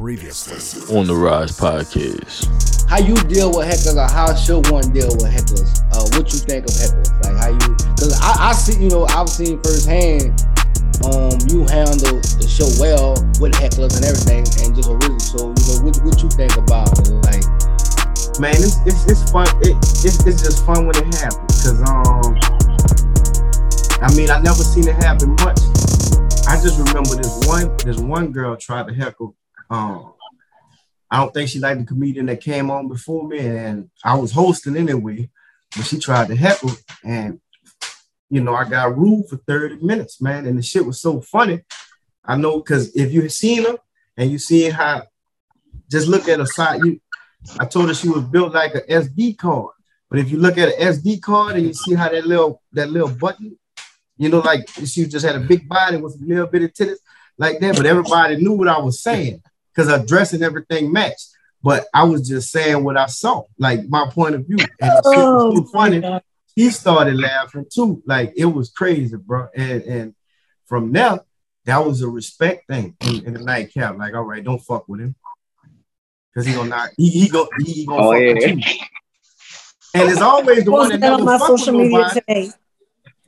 Previously on Da Rize Podcast. How you deal with hecklers, or how should one deal with hecklers? Uh, what you think of hecklers? Like how you? Because I, I see, you know, I've seen firsthand. Um, you handle the show well with hecklers and everything, and just a original. So you know, what, what you think about it? Like, man, it's it's, it's fun. It, it's, it's just fun when it happens. Cause um, I mean, I never seen it happen much. I just remember this one this one girl tried to heckle. Um, I don't think she liked the comedian that came on before me, and I was hosting anyway. But she tried to heckle, and you know, I got rude for 30 minutes, man. And the shit was so funny. I know because if you have seen her and you seen how just look at her side, you I told her she was built like a SD card. But if you look at an SD card and you see how that little that little button, you know, like she just had a big body with a little bit of titties like that, but everybody knew what I was saying because her dress and everything matched. But I was just saying what I saw, like my point of view. And the shit was so funny. He started laughing too. Like it was crazy, bro. And and from there, that was a respect thing in, in the nightcap. Like, all right, don't fuck with him. Cause he gonna not he, he go he gonna Oh, fuck yeah. with you. And it's always the one that Posted that never on my fuck with social media nobody. today.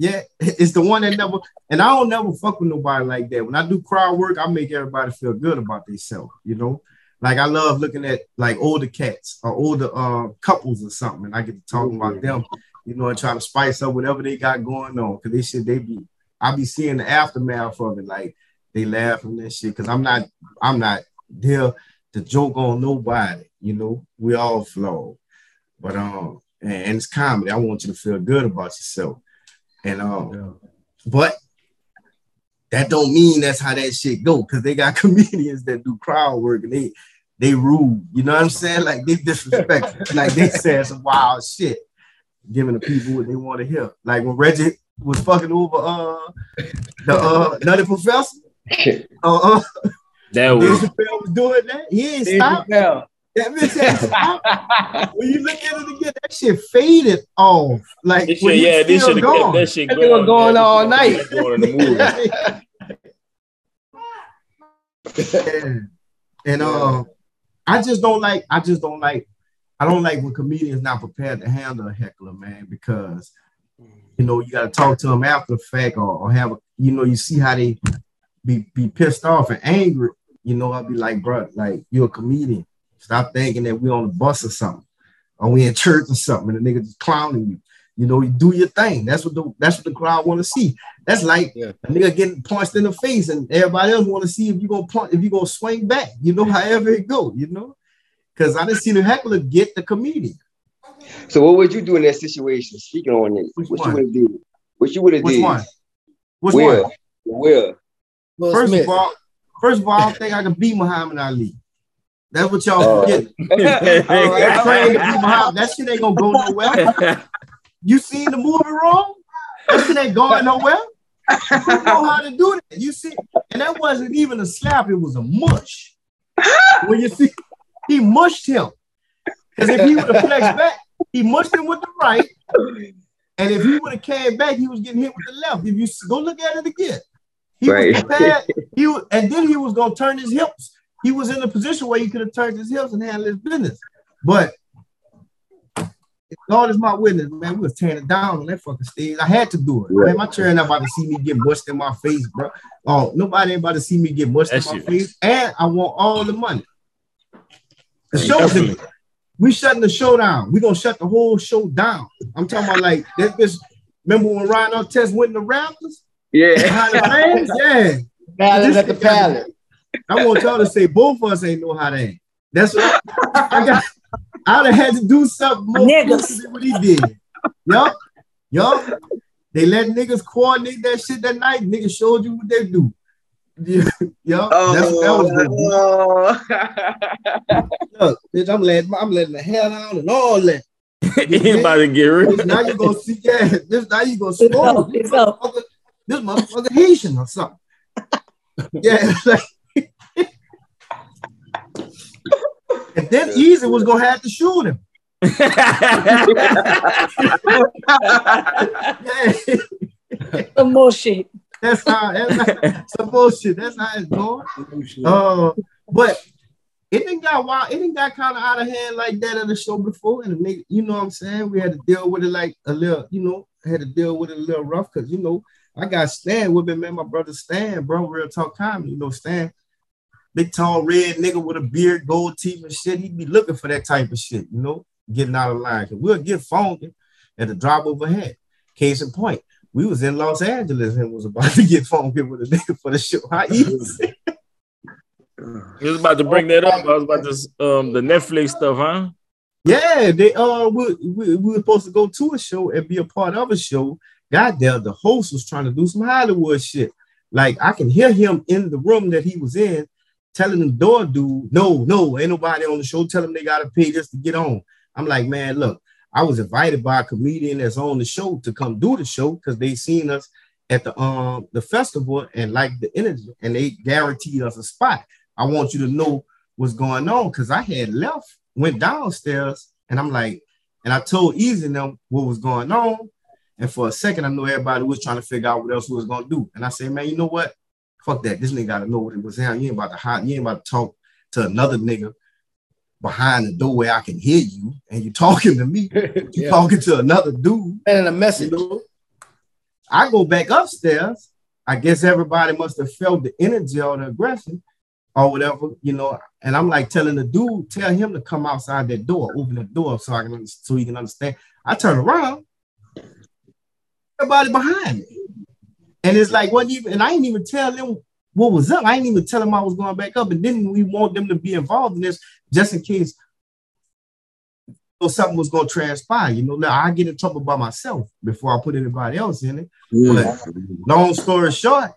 Yeah, it's the one that never, and I don't never fuck with nobody like that. When I do crowd work, I make everybody feel good about themselves, you know. Like I love looking at like older cats or older uh, couples or something, and I get to talk about them, you know, and try to spice up whatever they got going on. Cause they should they be, I be seeing the aftermath of it, like they laughing and shit. Cause I'm not, I'm not there to joke on nobody, you know. We all flawed, but um, and, and it's comedy. I want you to feel good about yourself. And um, but that don't mean that's how that shit go, because they got comedians that do crowd work and they they rude. You know what I'm saying? Like they disrespect, like they saying some wild shit, giving the people what they want to hear. Like when Reggie was fucking over uh the uh Nutty Professor. Uh, uh That Dave was Chappelle was doing that. He ain't stopped. That bitch when you look at it again, that shit faded off. Like this shit, yeah, this still should have kept gone. that shit That going. nigga going man. all night. Going in the movie. Yeah. And uh, I just don't like. I just don't like. I don't like when comedians not prepared to handle a heckler, man, because you know you got to talk to them after the fact, or, or have a, you know you see how they be be pissed off and angry. You know, I'll be like, bro, like you're a comedian. Stop thinking that we on the bus or something, or we in church or something, and the nigga just clowning you. You know, you do your thing. That's what the that's what the crowd want to see. That's like Yeah. a nigga getting punched in the face, and everybody else want to see if you gonna punch, if you gonna swing back. You know, however it go. You know, because I didn't see the heckler get the comedian. So what would you do in that situation? Speaking on it, Which what one? you would have did? What you would have Which did? one? Which Will? one? Will? Will First Smith. of all, first of all, I don't think I can beat Muhammad Ali. That's what y'all Uh, forget. All right, I all trained to right. That shit ain't gonna go nowhere. You seen the movie wrong? That shit ain't going nowhere. You know how to do that. You see, and that wasn't even a slap, it was a mush. When you see, he mushed him. Because if he would have flexed back, he mushed him with the right. And if he would have came back, he was getting hit with the left. If you go look at it again, he Right. was prepared. He was, and then he was gonna turn his hips. He was in a position where he could have turned his hips and handled his business. But God is my witness, man. We was tearing it down on that fucking stage. I had to do it. Right. Man, my children not about to see me get mushed in my face, bro. Oh, nobody ain't about to see me get mushed That in my shit- face. And I want all the money. The Hey, show, definitely. we shutting the show down. We gonna shut the whole show down. I'm talking about like that. Bitch, remember when Ron Artest went in the Raptors? Yeah. Behind the fans? Yeah. Palace at the palace. I want y'all to say both of us ain't know how to act. That's what I, I got. I'd have had to do something more Niggas. than what he did. Yup, yup. They let niggas coordinate that shit that night. Niggas showed you what they do. yup, that's what that was gonna. Oh. Look, bitch, I'm letting I'm letting the hell out and all that. Anybody get Bitch, rid now you gonna see, yeah, this now you gonna score. This motherfucker, this motherfucker Haitian or something. Yeah, like, and then Easy was gonna have to shoot him. Yeah, Some more that's how that's how, some bullshit. That's how it's going. Uh, but it didn't got wild, it didn't got kind of out of hand like that at the show before. And nigga, you know what I'm saying? We had to deal with it like a little, you know, had to deal with it a little rough because you know, I got Stan with me, man. My brother Stan, bro, real talk comedy, you know, Stan, big tall red nigga with a beard, gold teeth and shit. He'd be looking for that type of shit, you know, getting out of line. Cause we'll get funky at the drop of a hat. Case in point, we was in Los Angeles and was about to get funky with a nigga for the show. How easy? You was about to bring that up. I was about to um the Netflix stuff, huh? Yeah, they uh we, we, we were supposed to go to a show and be a part of a show. Goddamn, the host was trying to do some Hollywood shit. Like I can hear him in the room that he was in, telling the door dude, no, no, ain't nobody on the show. Tell them they gotta pay just to get on. I'm like, man, look, I was invited by a comedian that's on the show to come do the show because they seen us at the um the festival and like the energy, and they guaranteed us a spot. I want you to know what's going on because I had left, went downstairs, and I'm like, and I told Easy them what was going on. And for a second, I know everybody was trying to figure out what else we was gonna do. And I said, man, you know what? Fuck that. This nigga gotta know what it was. How you ain't about to hide, you ain't about to talk to another nigga behind the door where I can hear you, and you talking to me. You Yeah. talking to another dude. And a You message. know? I go back upstairs. I guess everybody must have felt the energy or the aggression or whatever, you know. And I'm like telling the dude, tell him to come outside that door, open the door so I can so he can understand. I turn around, everybody behind me. And it's like, what even, and I didn't even tell them what was up. I didn't even tell them I was going back up. And then we want them to be involved in this just in case you know, something was going to transpire. You know, now I get in trouble by myself before I put anybody else in it. But long story short,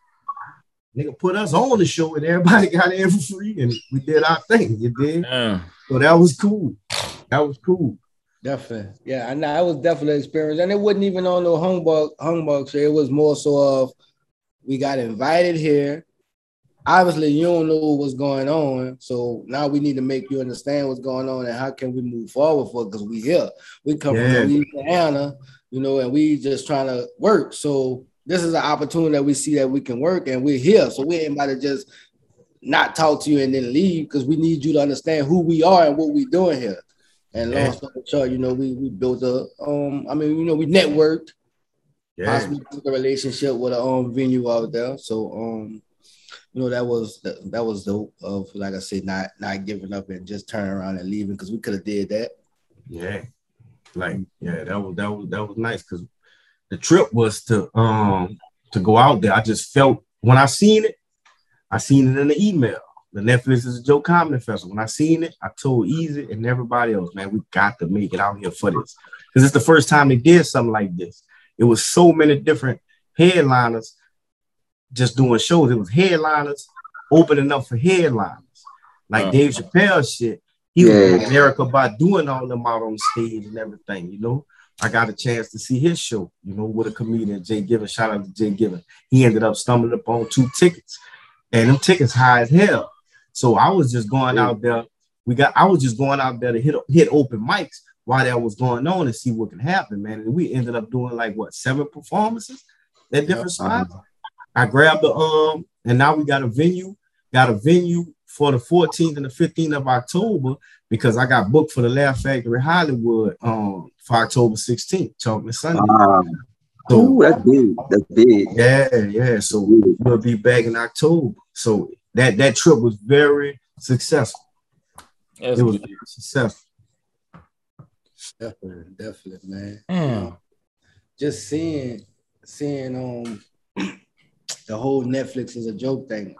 nigga put us on the show and everybody got in for free and we did our thing. You did. Damn. So that was cool. That was cool. Definitely. Yeah, and that was definitely an experience. And it wasn't even on no humbug humbug show. It was more so of we got invited here. Obviously, you don't know what's going on. So now we need to make you understand what's going on and how can we move forward for because we here. We come Yeah. from Louisiana, you know, and we just trying to work. So this is an opportunity that we see that we can work and we're here. So we ain't about to just not talk to you and then leave because we need you to understand who we are and what we're doing here. And long Yeah. story short, you know, we we built a um, I mean, you know, we networked, Yeah. possibly built a relationship with a um venue out there. So um, you know, that was that, that was dope of like I said, not not giving up and just turning around and leaving because we could have did that. Yeah. Like, yeah, that was that was that was nice because the trip was to um to go out there. I just felt when I seen it, I seen it in the email. The Netflix is a Joke Comedy Festival. When I seen it, I told Easy and everybody else, man, we got to make it out here for this. Because it's the first time they did something like this. It was so many different headliners just doing shows. It was headliners opening up for headliners. Like Uh. Dave Chappelle shit. He was in America by doing all them out on stage and everything, you know. I got a chance to see his show, you know, with a comedian, Jay Given. Shout out to Jay Given. He ended up stumbling upon two tickets, and them tickets high as hell. So I was just going out there. We got. I was just going out there to hit hit open mics while that was going on and see what can happen, man. And we ended up doing like what seven performances at different spots. I grabbed the um, and now we got a venue. Got a venue for the 14th and the 15th of October because I got booked for the Laugh Factory Hollywood um for October 16th, Chocolate Sunday. Um, So ooh, that's big. That's big. yeah, yeah. So we'll be back in October. So that that trip was very successful. That's It was good. very successful. Definitely, definitely, man. Mm. Just seeing seeing um the whole Netflix is a joke thing.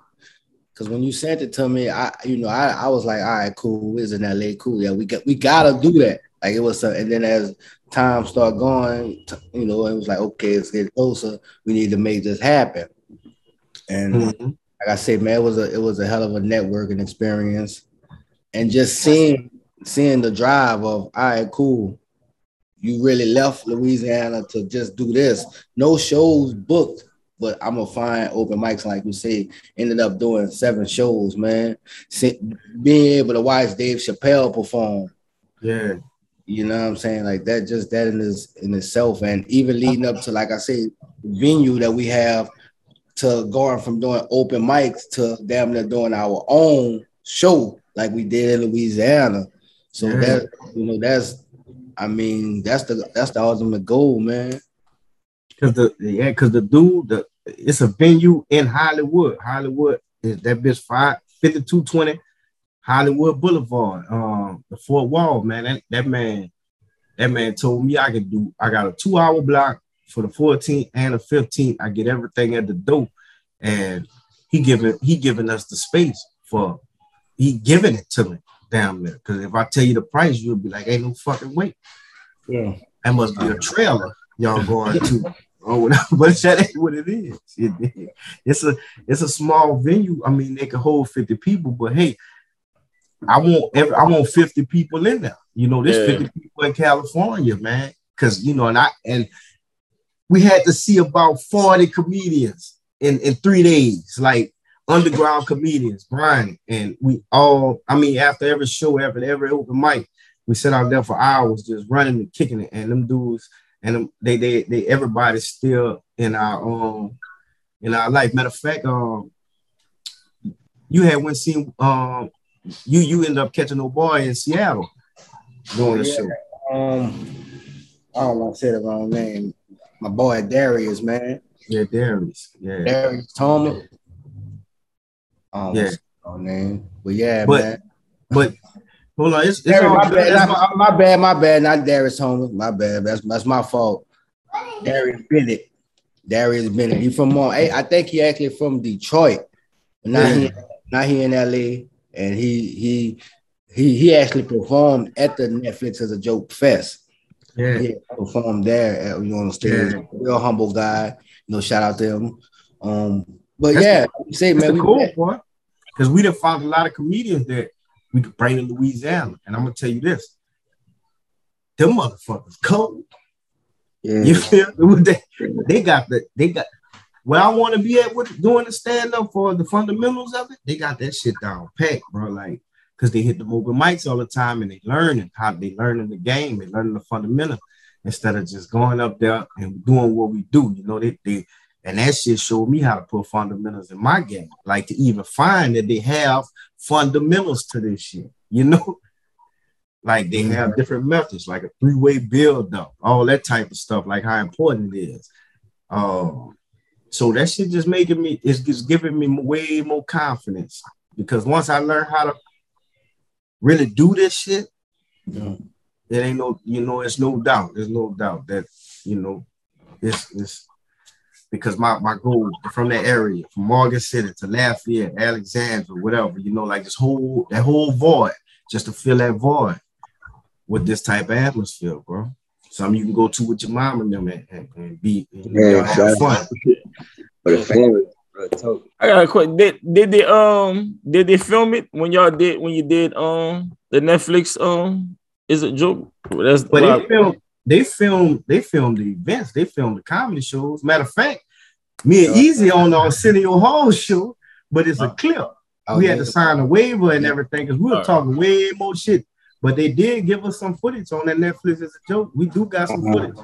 Cause when you sent it to me, I you know I, I was like, all right, cool. It's in LA, cool. Yeah, we got we gotta do that. Like it was, so, and then as time started going, t- you know, it was like, okay, it's getting closer. We need to make this happen. And Mhm. Like I said, man, it was a it was a hell of a networking experience, and just seeing seeing the drive of all right, cool. You really left Louisiana to just do this. No shows booked, but I'm gonna find open mics like you say. Ended up doing seven shows, man. Being able to watch Dave Chappelle perform, Yeah, you know what I'm saying? Like that, just that in this in itself, and even leading up to, like I said, venue that we have to going from doing open mics to damn near doing our own show like we did in Louisiana. So Yeah. that you know that's I mean that's the that's the ultimate goal, man. Cause the yeah, cause the dude, the it's a venue in Hollywood. Hollywood is that bitch five fifty two twenty Hollywood Boulevard. Um, the Fort Wall, man. That, that man, that man told me I could do. I got a two hour block for the 14th and the 15th. I get everything at the door, and he giving he giving us the space for he giving it to me down there. Cause if I tell you the price, you'll be like, ain't no fucking way. Yeah. That must be a trailer y'all going to. or whatever, but that ain't what it is. It- it's a it's a small venue. I mean, they can hold 50 people, but hey, I want every I want 50 people in there. You know, there's Yeah. 50 people in California, man. Cause you know, and I and we had to see about 40 comedians in, in three days, like underground comedians, Brian. And we all, I mean, after every show, after every open mic, we sat out there for hours just running and kicking it. And them dudes, and them, they they they everybody's still in our um in our life. Matter of fact, um you had one scene um you you end up catching a boy in Seattle doing the Yeah. show. Um I don't want to say the wrong name. My boy Darius, man. Yeah, Darius. Yeah. Darius Thomas. Don't Yeah. want to say the wrong name. But yeah, But- man. But hold on, it's, it's Darius, my, bad, That's my- my, bad, my bad, not Darius Thomas. My bad. That's that's my fault. Darius Bennett. Darius Bennett. He from uh, I think he actually from Detroit. Now he now he in LA and he he he he actually performed at the Netflix as a joke fest. Yeah. Performed there at, you know on stage. Yeah. Real humble guy. You know, shout out to him. Um, but That's yeah, say man, we cool part. Because we done found a lot of comedians that we could bring to Louisiana. And I'm gonna tell you this. Them motherfuckers cold. yeah. You feel? They, they got the they got where I want to be at with doing the stand-up for the fundamentals of it, they got that shit down packed, bro. Like, cause they hit the open mics all the time and they learning how they learning the game, they learning the fundamental instead of just going up there and doing what we do. You know, they they and that shit showed me how to put fundamentals in my game. Like to even find that they have fundamentals to this shit, you know. Like they have different methods, like a three-way build up, all that type of stuff, like how important it is. Um, so that shit just making me, it's just giving me way more confidence because once I learn how to really do this shit, Yeah. it ain't no, you know, it's no doubt, there's no doubt that, you know, it's, it's because my, my goal from that area, from Morgan City to Lafayette, Alexandria, whatever, you know, like this whole, that whole void, just to fill that void with this type of atmosphere, bro. Something you can go to with your mom and them and, and, and be, and, you know, Yeah, have fun. For the family, bro. I got a question. Did did they um did they film it when y'all did when you did um the Netflix um is it joke? That's But wow. they filmed, they filmed, they filmed the events, they filmed the comedy shows. Matter of fact, me and Easy on our Arsenio Hall show, but it's a clip. Oh, we had to sign a waiver and everything because we were Alright. talking way more shit. But they did give us some footage on that Netflix as a joke. We do got some Uh-huh. footage.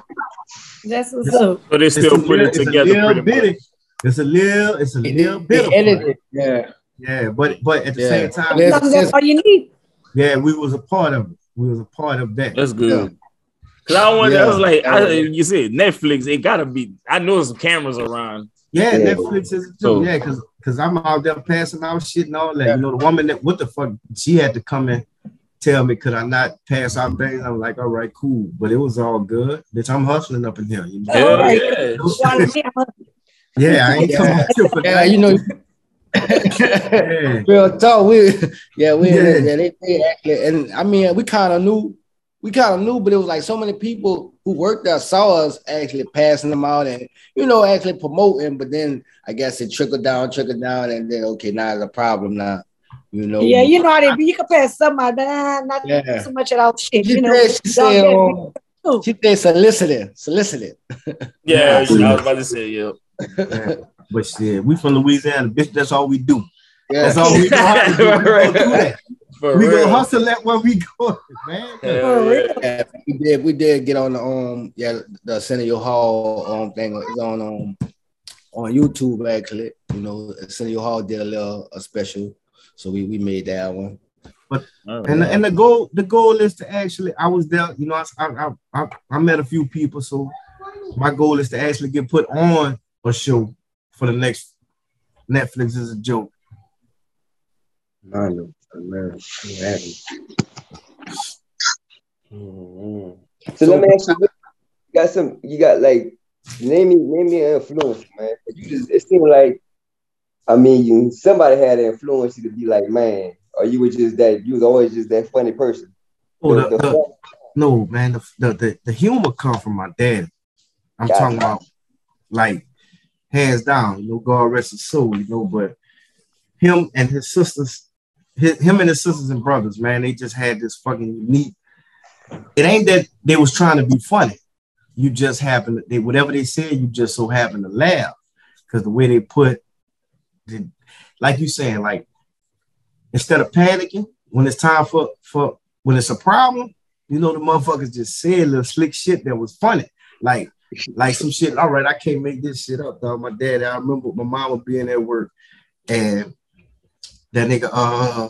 That's what's up. But they still a put little- it it's a together little pretty bitty. Much. It's a little, it's a little bit. They of fun. edited, yeah. Yeah, but but at the Yeah. same time, There's- that's all you need. yeah, we was a part of it. We was a part of that. That's good. Cause I wanted, I was like, I, you said Netflix, it gotta be. I know there's some cameras around. Yeah, Yeah. Netflix is a So- Yeah, because because I'm out there passing out shit and all that. You know, the woman that what the fuck she had to come and tell me could I not pass out things. I'm like, all right, cool, but it was all good. Bitch, I'm hustling up in here. You know? Hell yeah. Why the damn- Yeah, I ain't Yeah. for Yeah, that. you know, Yeah. real talk. We yeah, we Yeah. yeah, they, they actually and I mean we kind of knew we kind of knew, but it was like so many people who worked there saw us actually passing them out and you know actually promoting, but then I guess it trickled down, trickled down, and then okay, now it's a problem now. You know. Yeah, you know how they be. You can pass somebody, but not Yeah. so much of that shit. She You know, said, she Y'all said, get um, too. she said solicited, solicited. Yeah, Yeah. I was about to say, yeah. Yeah. But shit, we from Louisiana, bitch. That's all we do. Yeah. That's all we know how to do. We Right. gonna do that. For We real. gonna hustle that where we go, man. For real. yeah. Yeah, we did. We did get on the um, yeah, the Arsenio Hall um thing is on um on YouTube actually. You know, Arsenio Hall did a little a special, So we, we made that one. Oh, And and the goal the goal is to actually I was there, you know, I I I, I met a few people, so my goal is to actually get put on a show for the next Netflix is a joke. I know. Man, it happens. Mhm. So, let me ask you, you got some, you got like, name me, name me an influence, man. You just, it seemed like, I mean, you, somebody had an influence you to be like, man, or you were just that, you was always just that funny person. Oh, The- the- the the- no, man, the, the the the humor come from my dad. I'm Gotcha. talking about like hands down, you know, God rest his soul, you know, but him and his sisters, his, him and his sisters and brothers, man, they just had this fucking unique. It ain't that they was trying to be funny. You just happen to, they whatever they said, you just so happen to laugh. Because the way they put the, like you saying, like instead of panicking when it's time for for when it's a problem, you know, the motherfuckers just said little slick shit that was funny. Like, like some shit. All right, I can't make this shit up, dog. My dad, I remember my mama being at work and that nigga uh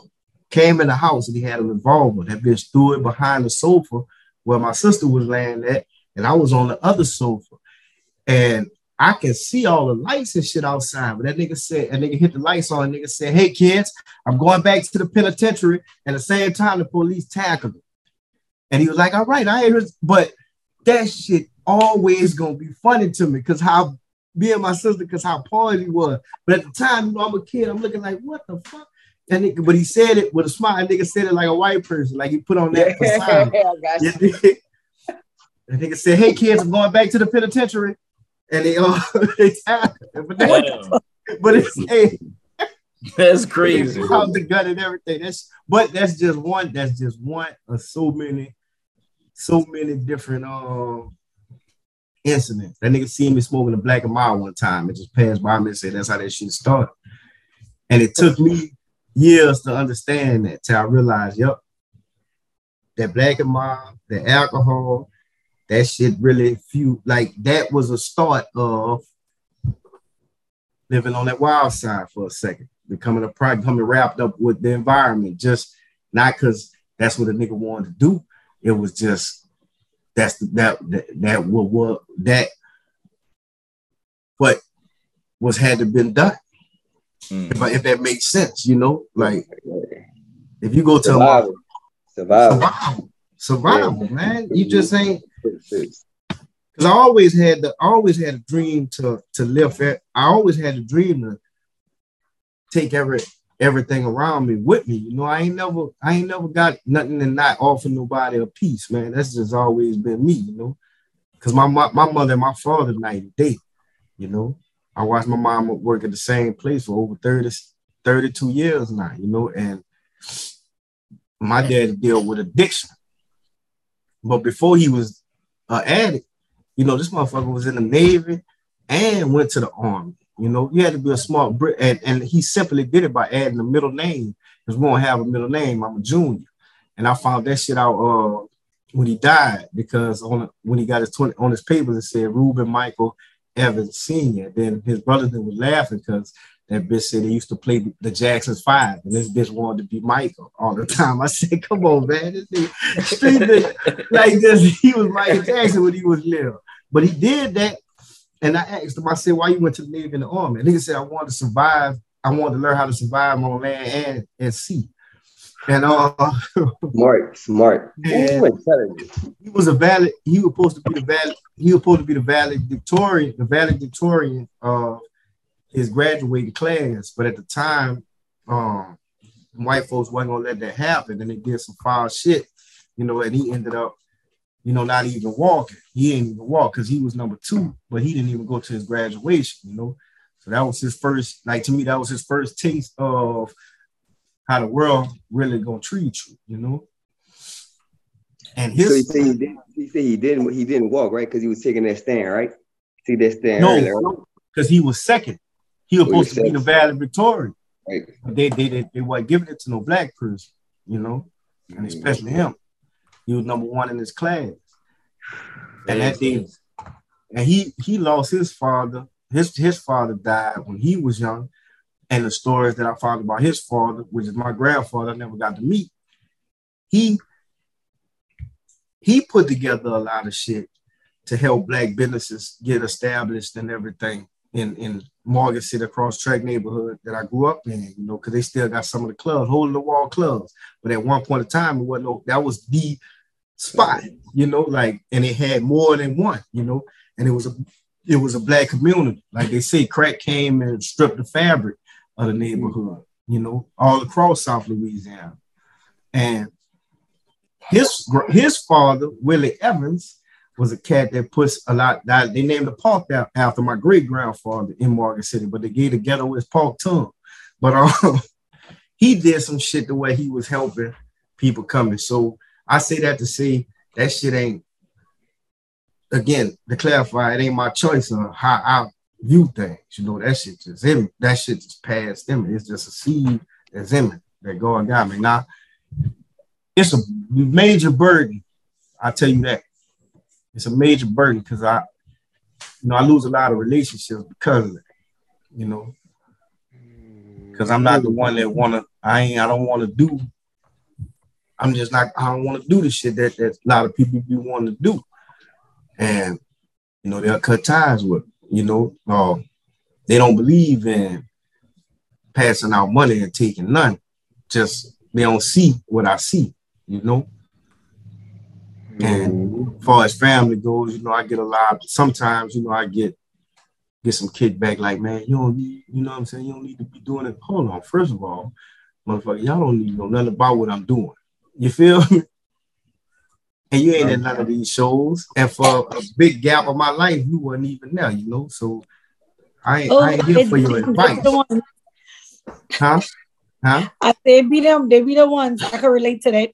came in the house and he had a revolver. That bitch threw it behind the sofa where my sister was laying at, and I was on the other sofa. And I can see all the lights and shit outside. But that nigga said, and nigga hit the lights on, and nigga said, Hey kids, I'm going back to the penitentiary. And at the same time, the police tackled him. And he was like, All right, I ain't but that shit always gonna be funny to me because how me and my sister, because how poor he was. But at the time, you know, I'm a kid, I'm looking like, what the fuck? And nigga, but he said it with a smile. And nigga said it like a white person, like he put on that persona. I got you. You? And nigga said, "Hey kids, I'm going back to the penitentiary," and they all they but, they- but it's hey, that's crazy. out the gun and everything. That's but that's just one. That's just one of so many, so many different um incidents. That nigga seen me smoking a black and mild one time and just passed by me and said that's how that shit started. And it took me years to understand that till I realized, yep, that black and mild, the alcohol, that shit really few like that was a start of living on that wild side for a second, becoming a pride, becoming wrapped up with the environment, just not because that's what a nigga wanted to do. It was just that's the, that that that what what that what was had to been done. Mm. If, I- if that makes sense, you know, like if you go to Survival. Survival. survival, survival, man, you just ain't because I always had the I always had a dream to to live I always had a dream to take every everything around me with me. You know, I ain't never I ain't never got nothing to not offer nobody a piece, man. That's just always been me, you know. Cause my mo- my mother and my father night and day, you know. I watched my mom work at the same place for over 30, 32 years now, you know, and my dad dealt with addiction. But before he was an addict, you know, this motherfucker was in the Navy and went to the Army. You know, you had to be a smart Brit, and, and he simply did it by adding a middle name because we don't have a middle name. I'm a junior, and I found that shit out uh, when he died because on when he got his 20 on his papers it said Reuben Michael Evans Senior. Then his brothers was laughing because that bitch said he used to play the Jacksons Five, and this bitch wanted to be Michael all the time. I said, "Come on, man, this nigga like this. He was Michael Jackson when he was little, but he did that." And I asked him, I said, "Why you went to live in the Army?" And he said, "I wanted to survive. I wanted to learn how to survive on land and and sea." And uh, Smart, smart. Ooh, he was a valid. He was supposed to be the valid. He was supposed to be the valedictorian, the valedictorian of his graduating class. But at the time, um, white folks wasn't gonna let that happen, and they did some foul shit, you know. And he ended up, you know, not even walking. He didn't even walk because he was number two, but he didn't even go to his graduation, you know. So that was his first. Like to me, that was his first taste of how the world really gonna treat you, you know. And his So he said he did. He said he didn't. He didn't walk right because he was taking that stand, right? See that stand No, because he was second. He was Oh, supposed to be the valedictorian. right? But they, they, they, they weren't giving it to no black person, you know, and mm. especially him. He was number one in his class. And that day, and he he lost his father. His his father died when he was young, and the stories that I found about his father, which is my grandfather, I never got to meet. He he put together a lot of shit to help black businesses get established and everything in in Morgan City across track neighborhood that I grew up in, you know, because they still got some of the clubs, holding the wall clubs. But at one point in time, it wasn't no, that was the spot, you know, like and it had more than one, you know, and it was a it was a black community. Like they say, crack came and stripped the fabric of the neighborhood, you know, all across South Louisiana. And his his father, Willie Evans, was a cat that puts a lot. That they named the park after my great grandfather in Morgan City, but they gave the ghetto his park tongue. But um, he did some shit the way he was helping people coming. So I say that to say that shit ain't. Again, to clarify, it ain't my choice of how I view things. You know, that shit just in that shit just passed in It's just a seed that's in me that God got me. Now, it's a major burden. I tell you that it's a major burden because I, you know, I lose a lot of relationships because of it. You know, because I'm not the one that wanna. I ain't. I don't want to do. I'm just not. I don't want to do the shit that that a lot of people be wanting to do, and you know they'll cut ties with. You know, uh, they don't believe in passing out money and taking none. Just they don't see what I see. You know. And mm-hmm. as far as family goes, you know, I get a lot. Sometimes, you know, I get get some kickback, like, man, you don't need, you know what I'm saying? You don't need to be doing it. Hold on, first of all, motherfucker, y'all don't need to know nothing about what I'm doing. You feel me? And you ain't in none of these shows. And for a big gap of my life, you wasn't even there, you know. So I ain't, Oh, I ain't oh, here for your they- advice. Huh? Huh? I say be them, they be the ones. I can relate to that.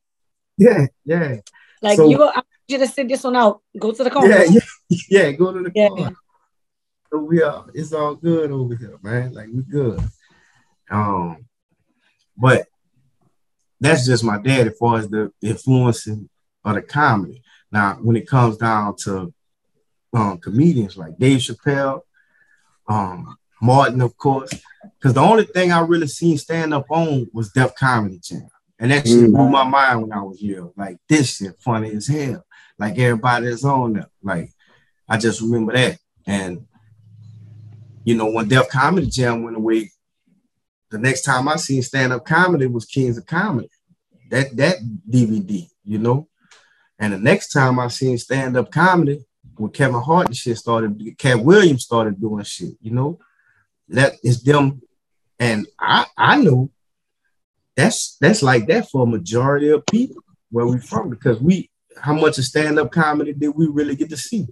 Yeah, yeah. Like So- you I want you to sit this one out. Go to the corner. Yeah, yeah, yeah. Go to the Yeah. car. So we are. It's all good over here, man. Like we good. Um, but that's just my dad as far as the influencing of the comedy. Now, when it comes down to um, comedians like Dave Chappelle, um, Martin, of course, because the only thing I really seen stand up on was Def Comedy Jam. And that shit Mm. blew my mind when I was young. Like this shit funny as hell. Like everybody is on there. Like I just remember that. And you know, when Def Comedy Jam went away, the next time I seen stand-up comedy was Kings of Comedy. That that DVD, you know. And the next time I seen stand-up comedy, when Kevin Hart and shit started, Katt Williams started doing shit, you know. That is them, and I I know that's that's like that for a majority of people where we from because we how much of stand-up comedy did we really get to see?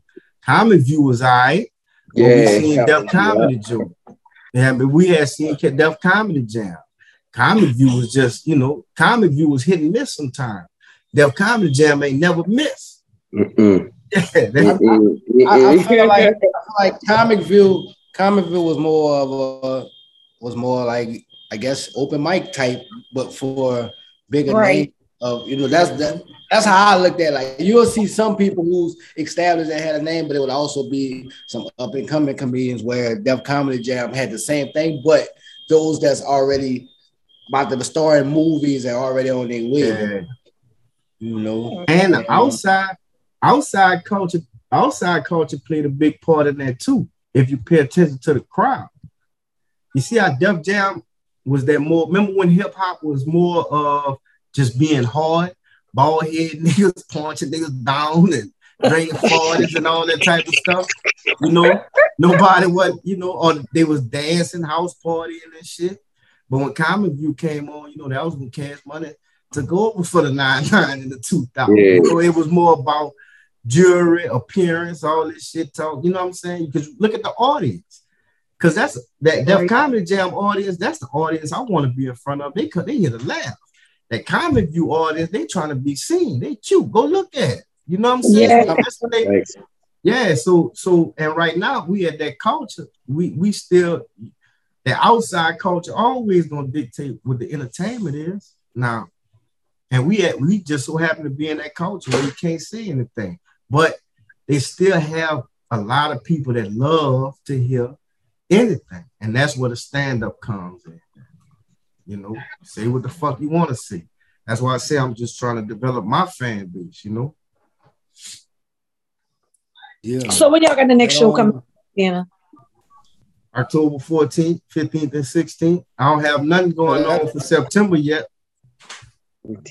Comic View was all right. When we seen Def Comedy Joe. Yeah, but we had seen Def Comedy Jam. Comic View was just, you know, Comic View was hit and miss sometimes. Def Comedy Jam ain't never miss. Mm-mm. Yeah, Mm-mm. I, feel like I feel like Comic View, Comic View was more of a was more like I guess open mic type, but for bigger Right. name of you know that's that, that's how I looked at it. like you'll see some people who's established that had a name, but it would also be some up and coming comedians where Def Comedy Jam had the same thing, but those that's already about to star in movies and already on their way, yeah. you know. And the outside, outside culture, outside culture played a big part in that too. If you pay attention to the crowd, you see how Def Jam was that more. Remember when hip hop was more of just being hard, bald head niggas punching niggas down and drinking parties and all that type of stuff. You know, nobody was, you know, or they was dancing, house partying and shit. But when Comic View came on, you know, that was when Cash Money took over for the 99 and the 2000. Yeah. You know, it was more about jewelry, appearance, all this shit talk. You know what I'm saying? Because look at the audience. Cause that's that Def Comedy Jam audience. That's the audience I want to be in front of. They they hear the laugh. That comic view audience, they trying to be seen. They cute. Go look at it. You know what I'm saying? Yeah. That's what they, Thanks. yeah. So so and right now we at that culture. We we still the outside culture always gonna dictate what the entertainment is now. And we at we just so happen to be in that culture where you can't see anything, but they still have a lot of people that love to hear anything. And that's where the stand-up comes in. You know, say what the fuck you want to see. That's why I say I'm just trying to develop my fan base, you know. Yeah. So when y'all got the next show coming, yeah. October 14th, 15th, and 16th. I don't have nothing going on for September yet,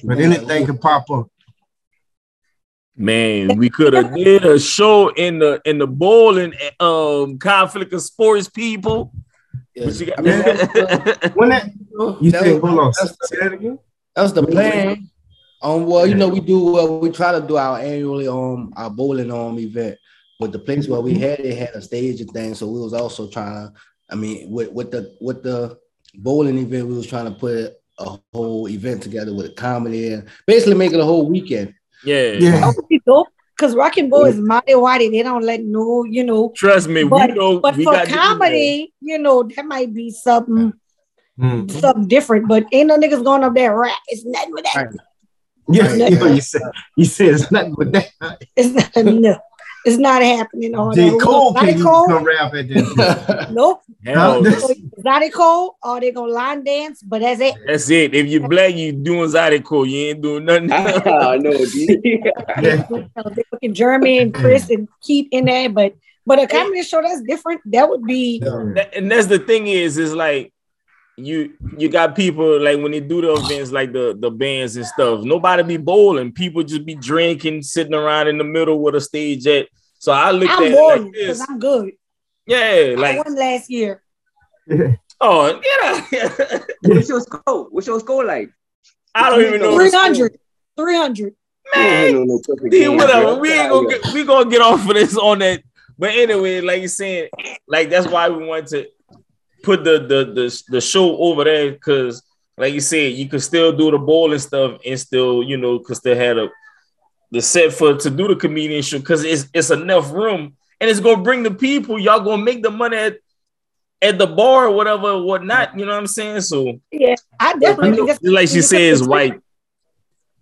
but anything can pop up. Man, we could have did a show in the in the bowling um conflict of sports people. Yeah. But you got- I mean, When that you that think, was- hold on, that's- say that again. that was the plan. Um, well, you know, we do well, we try to do our annually um our bowling um event, but the place where we had it had a stage and thing, so we was also trying to, I mean, with with the with the bowling event, we was trying to put a whole event together with a comedy and basically make it a whole weekend. Yeah. Yeah. That would be dope. Because Rock 'n' Bowl is mighty whitey. They don't let no, you know. Trust me, But, we know but we for got comedy, you know, that might be something Mm. something different. But ain't no niggas going up there rap. It's nothing with that. Right. Yeah, Right. you, know, you said you said it's nothing but that. It's not no. It's not happening. All J. that. Cole can Exotic even Cole? come rap at this. Nope. Hell, Huh? Exotic Cole, or they gonna line dance, but that's it. that's it. If you black, you doing Zydeco, you ain't doing nothing. Ah, I know, dude. Yeah. You they fucking uh, Jeremy and Chris and Keith in there, but but a comedy show that's different. That would be That- and that's the thing is, is like you you got people like when they do the events like the the bands and stuff. Nobody be bowling. People just be drinking, sitting around in the middle with a stage at. So I looked at I'm it like because this. I'm good. Yeah, I like won last year. oh yeah. What's your score? What's your score like? I don't even know. 300. 300. Man, No, no, no, perfect whatever. We ain't gonna get, we gonna get off of this on that. But anyway, like you saying, like that's why we want to put the the the, the show over there because, like you said, you could still do the bowling stuff and still, you know, cause they had a the set for to do the comedian show because it's it's enough room and it's gonna bring the people. Y'all gonna make the money at at the bar or whatever, whatnot. You know what I'm saying? So, Yeah, I definitely think that's just like she says, white,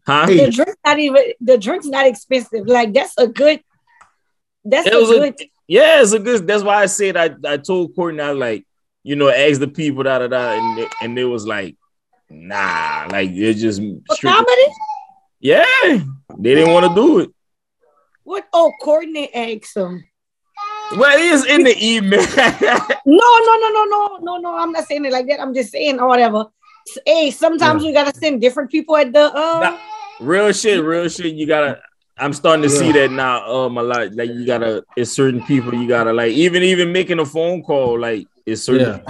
huh? The drink's not even the drink's not expensive. Like that's a good. That's It a was a- good. Yeah, it's a good. That's why I said I, I told Courtney I like you know ask the people da da da and they, and it was like nah like it just comedy? yeah they didn't want to do it. What? Oh, Courtney asked him. Well, it is in the email. No, no, no, no, no, no, no. I'm not saying it like that. I'm just saying or whatever. S- Hey, sometimes we gotta send different people at the. Uh, Nah. real shit, real shit. You gotta. I'm starting to see that now. Um, a lot like you gotta. It's certain people you gotta like. Even even making a phone call like it's certain.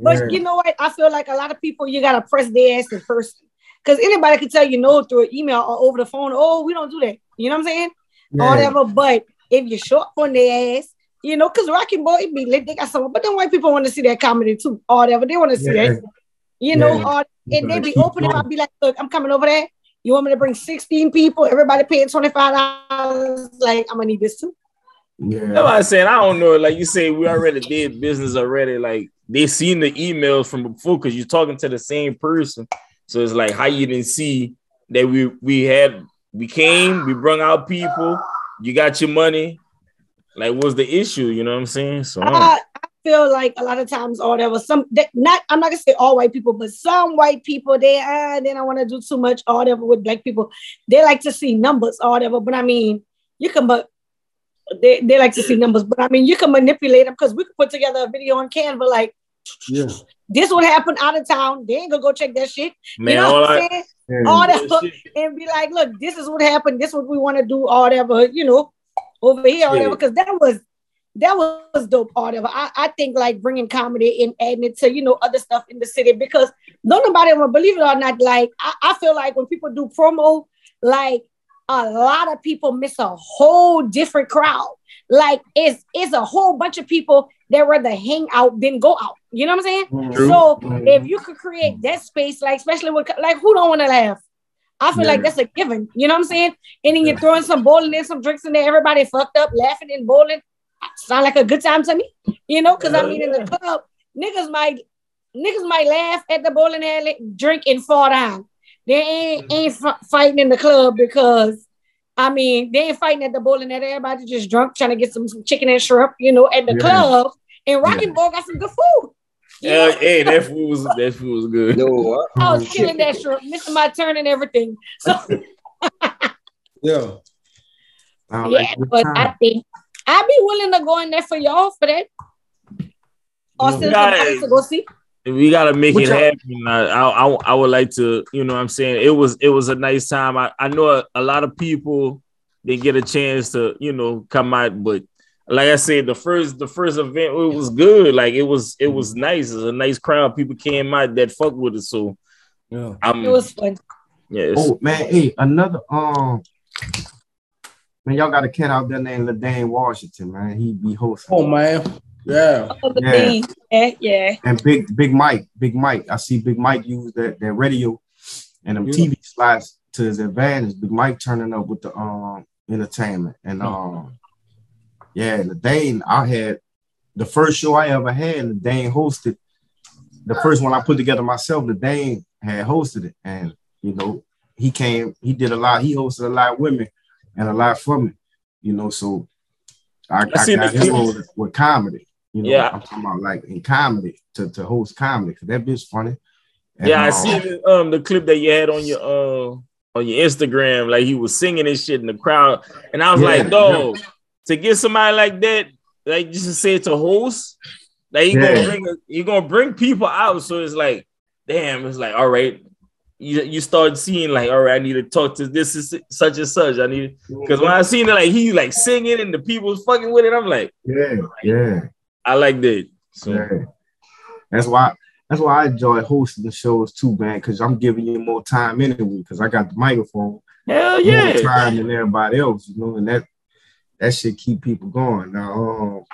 But you know what? I feel like a lot of people you gotta press their ass in person. Because anybody can tell you no through an email or over the phone. Oh, we don't do that. You know what I'm saying? Or whatever. But if you show up on their ass, you know, because Rock 'n' Bowl it be lit, they got someone, but then white people want to see that comedy too, or whatever. They want to see Yeah. that. You know, Yeah. or and they be Keep open going. I'll be like, look, I'm coming over there. You want me to bring 16 people, everybody paying $25? Like, I'm gonna need this too. That's Yeah. I'm saying. I don't know. Like you say, we already did business already. Like they seen the emails from before because you're talking to the same person. So it's like how you didn't see that we we had we came, we brung out people, you got your money. Like what's the issue? You know what I'm saying? So I I, I feel like a lot of times, or there was some that not I'm not gonna say all white people, but some white people they uh they don't want to do too much or whatever with black people. They like to see numbers or whatever. But I mean, you can but they, they like to see numbers, but I mean you can manipulate them because we could put together a video on Canva like Yeah. this would happen out of town. They ain't gonna go check that shit. man, you know all what I'm I, saying? Yeah. All that Bullshit. and be like, look, this is what happened. This is what we want to do, or whatever, you know, over here, or whatever. Because that was that was dope, or whatever. I, I think like bringing comedy and adding it to you know other stuff in the city because don't nobody want believe it or not. Like I, I feel like when people do promo, like a lot of people miss a whole different crowd. Like it's it's a whole bunch of people that rather hang out than go out. You know what I'm saying? Mm-hmm. True. So if mm-hmm. you could create that space, like especially with like who don't want to laugh? I feel like that's a given. You know what I'm saying? And then you're throwing some bowling in, some drinks in there, everybody fucked up, laughing and bowling. Sound like a good time to me. You know, because I mean in the club, niggas might niggas might laugh at the bowling alley, drink and fall down. They ain't ain't f- fighting in the club because I mean they ain't fighting at the bowling alley. Everybody just drunk trying to get some, some chicken and shrimp. You know, at the Yeah. club, And Rock 'n' Bowl got some good food. You Yeah, know? hey, that food was that food was good. No, uh, I was killing that shrimp, missing my turn and everything. So Yeah. Sound yeah, like but time. I think I'd be willing to go in there for y'all for that. Or Yeah. send Guys. to go see. We gotta make What it y'all- happen. I, I I I would like to, you know what I'm saying? It was it was a nice time. I, I know a, a lot of people didn't get a chance to, you know, come out, but like I said, the first the first event it was good. Like it was it was nice. It was a nice crowd. People came out that fuck with it. So Yeah. I'm It was fun. yeah, Oh man, hey, another um man, y'all got a cat out there named LaDane Washington, man. He be hosting. Oh man. Yeah. Oh, the Yeah. thing. Yeah, yeah. And Big Big Mike, Big Mike. I see Big Mike use that, that radio and them Yeah. TV slots to his advantage. Big Mike turning up with the um entertainment. And um yeah, the Dane, I had the first show I ever had, the Dane hosted. The first one I put together myself, the Dane had hosted it. And you know, he came, he did a lot, he hosted a lot of women and a lot for me, you know. So I, I I, seen got the him clip. with, with comedy. You know, Yeah. I'm talking about like in comedy to, to host comedy because that bitch funny. And, yeah, I um, see the, um the clip that you had on your uh on your Instagram, like he was singing and shit in the crowd, and I was Yeah, like, dog, to get somebody like that, like just to say to host, like you yeah. gonna bring he gonna bring people out. So it's like, damn, it's like, all right. You, you start seeing like, all right, I need to talk to this is such and such. I need because when I seen it, like he like singing and the people was fucking with it, I'm like, Yeah, yeah, I like that. So yeah. That's why that's why I enjoy hosting the shows too, man, because I'm giving you more time anyway, because I got the microphone. hell yeah. more yeah. time than everybody else, you know, and that that should keep people going. Now, um,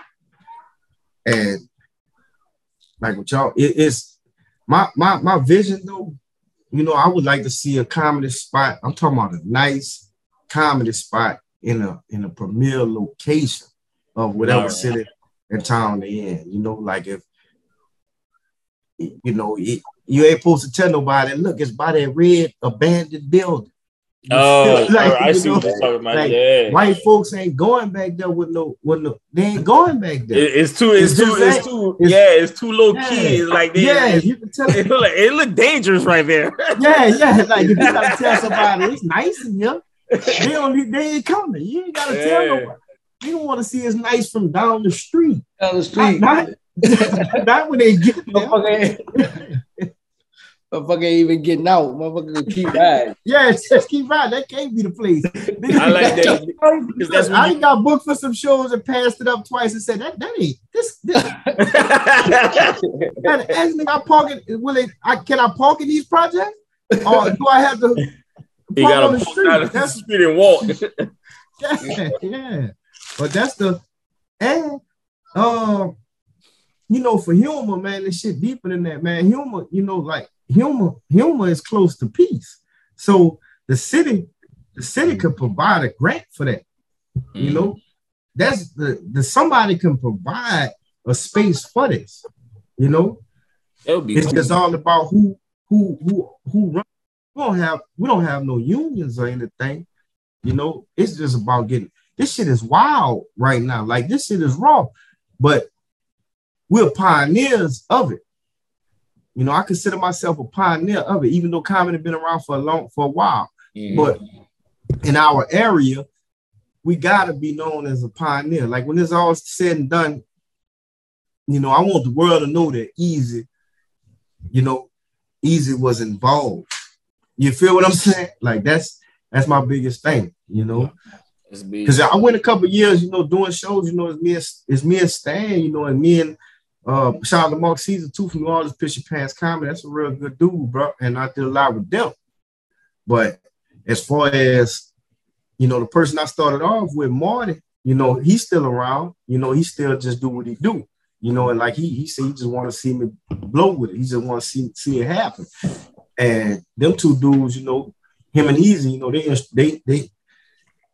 and like with y'all, it, it's my my my vision though. You know, I would like to see a comedy spot. I'm talking about a nice comedy spot in a in a premier location of whatever Alright. city and town they in. You know, like if you know it, you ain't supposed to tell nobody. Look, it's by that red abandoned building. Oh, like, I see know, what you're talking about. like, yeah. White folks ain't going back there with no, with no, they ain't going back there. It- it's too, it's, It's too, it's too, it's- yeah, it's too low Yeah. key. It's like they, yeah, you can tell. it look it look dangerous right there. Yeah, yeah. Like if you gotta tell somebody it's nice in here, they don't, they ain't coming. You ain't gotta tell Yeah. nobody. They don't want to see it's nice from down the street. Down the street. Not, not, not when they get there. Motherfucker ain't, motherfucker ain't even getting out. Motherfucker gonna keep riding. Yeah, just keep riding. That can't be the place. I like that that's I when ain't got booked for some shows and passed it up twice and said that that ain't this. this you, and actually, I park it. Will it? I can I park in these projects, or do I have to? you park on gotta the street? out of the That's street and walk. yeah, yeah. But that's the and um, you know, for humor, man, this shit deeper than that, man. Humor, you know, like humor, humor is close to peace. So the city, the city could provide a grant for that. You know, that's the the somebody can provide a space for this. You know, that would be it's cool. just all about who who who who run. We don't have we don't have no unions or anything. You know, it's just about getting this shit is wild right now. Like this shit is raw, but we're pioneers of it. You know, I consider myself a pioneer of it, even though comedy been around for a long for a while. Mhm. But in our area, we gotta be known as a pioneer. Like when it's all said and done, you know, I want the world to know that Easy, you know, Easy was involved. You feel what I'm saying? Like that's that's my biggest thing, you know. Because I went a couple years, you know, doing shows, you know, it's me and it's me and Stan, you know, and me and uh shout out to Mark Caesar too from New Orleans Picture Pants Comedy. That's a real good dude, bro. And I did a lot with them. But as far as you know, the person I started off with, Marty, you know, he's still around, you know, he still just do what he do. You know, and like he he said he just want to see me blow with it. He just want to see see it happen. And them two dudes, you know, him and Easy, you know, they they they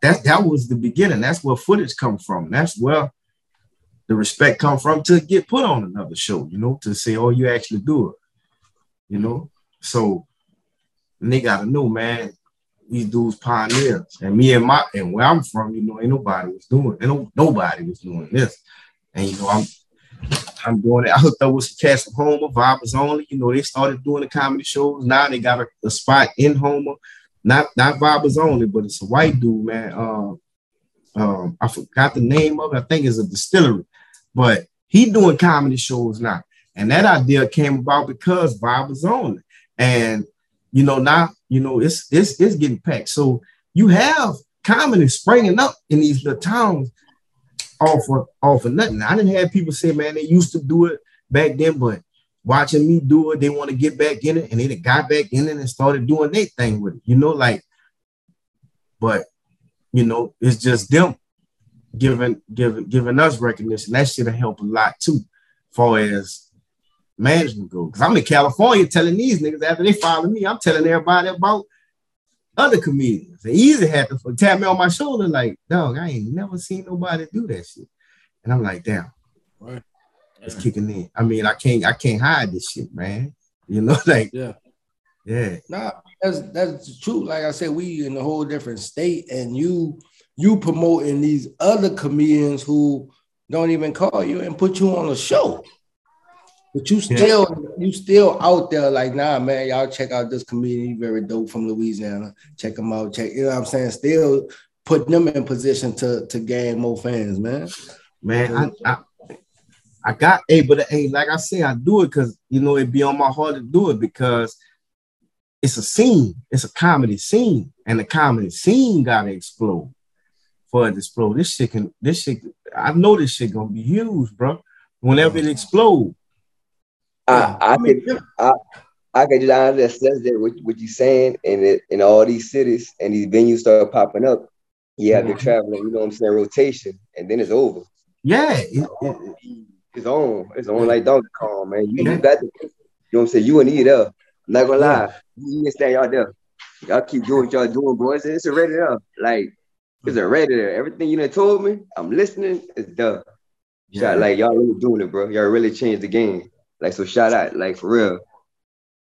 that that was the beginning. That's where footage come from. That's where the respect come from to get put on another show, you know, to say, oh, you actually do it. You know? So and they gotta know, man, these dudes pioneers. And me and my and where I'm from, you know, ain't nobody was doing, ain't no, nobody was doing this. And you know, I'm I'm doing it. I hooked up with some cats from Houma, Vibers Only. You know, they started doing the comedy shows. Now they got a, a spot in Houma. Not not Vibers Only, but it's a white dude, man. Um, um, I forgot the name of it. I think it's a distillery, but he doing comedy shows now. And that idea came about because Vibers Only. And you know, now you know it's it's it's getting packed. So you have comedy springing up in these little towns all for all for nothing. I didn't have people say, man, they used to do it back then, but watching me do it, they want to get back in it, and they got back in it and started doing their thing with it. You know, like, but you know, it's just them giving giving giving us recognition. That should have helped a lot too, far as management goes. Because I'm in California telling these niggas after they follow me, I'm telling everybody about other comedians. They easy had to tap me on my shoulder, like, dog, I ain't never seen nobody do that shit. And I'm like, damn, right. It's yeah. kicking in. I mean, I can't, I can't hide this shit, man. You know, like, yeah, yeah. Nah, that's that's true. Like I said, we in a whole different state, and you you promoting these other comedians who don't even call you and put you on a show. But you still yeah. you still out there like nah man y'all check out this comedian he very dope from Louisiana check him out check you know what I'm saying still putting them in position to to gain more fans man man I, I I got able to hey like I say I do it because you know it be on my heart to do it because it's a scene. It's a comedy scene and the comedy scene gotta explode for it to explode. This shit can this shit I know this shit gonna be huge bro whenever it explode. I, I, could, I, I could just understand that what, what you're saying, and it, in all these cities and these venues start popping up. Yeah, they're traveling, you know what I'm saying, rotation, and then it's over. Yeah, it, it, it's on. It's on mm. like Donkey Kong, man. You, you mm-hmm. got to, you know what I'm saying. You and E up. I'm not gonna lie, you can stand y'all there. Y'all keep doing what y'all doing, boys. It's already there. Like it's already mm. there. Everything you done told me, I'm listening. It's done. Yeah. Shot, like y'all really doing it, bro. Y'all really changed the game. Like so, shout out, like for real.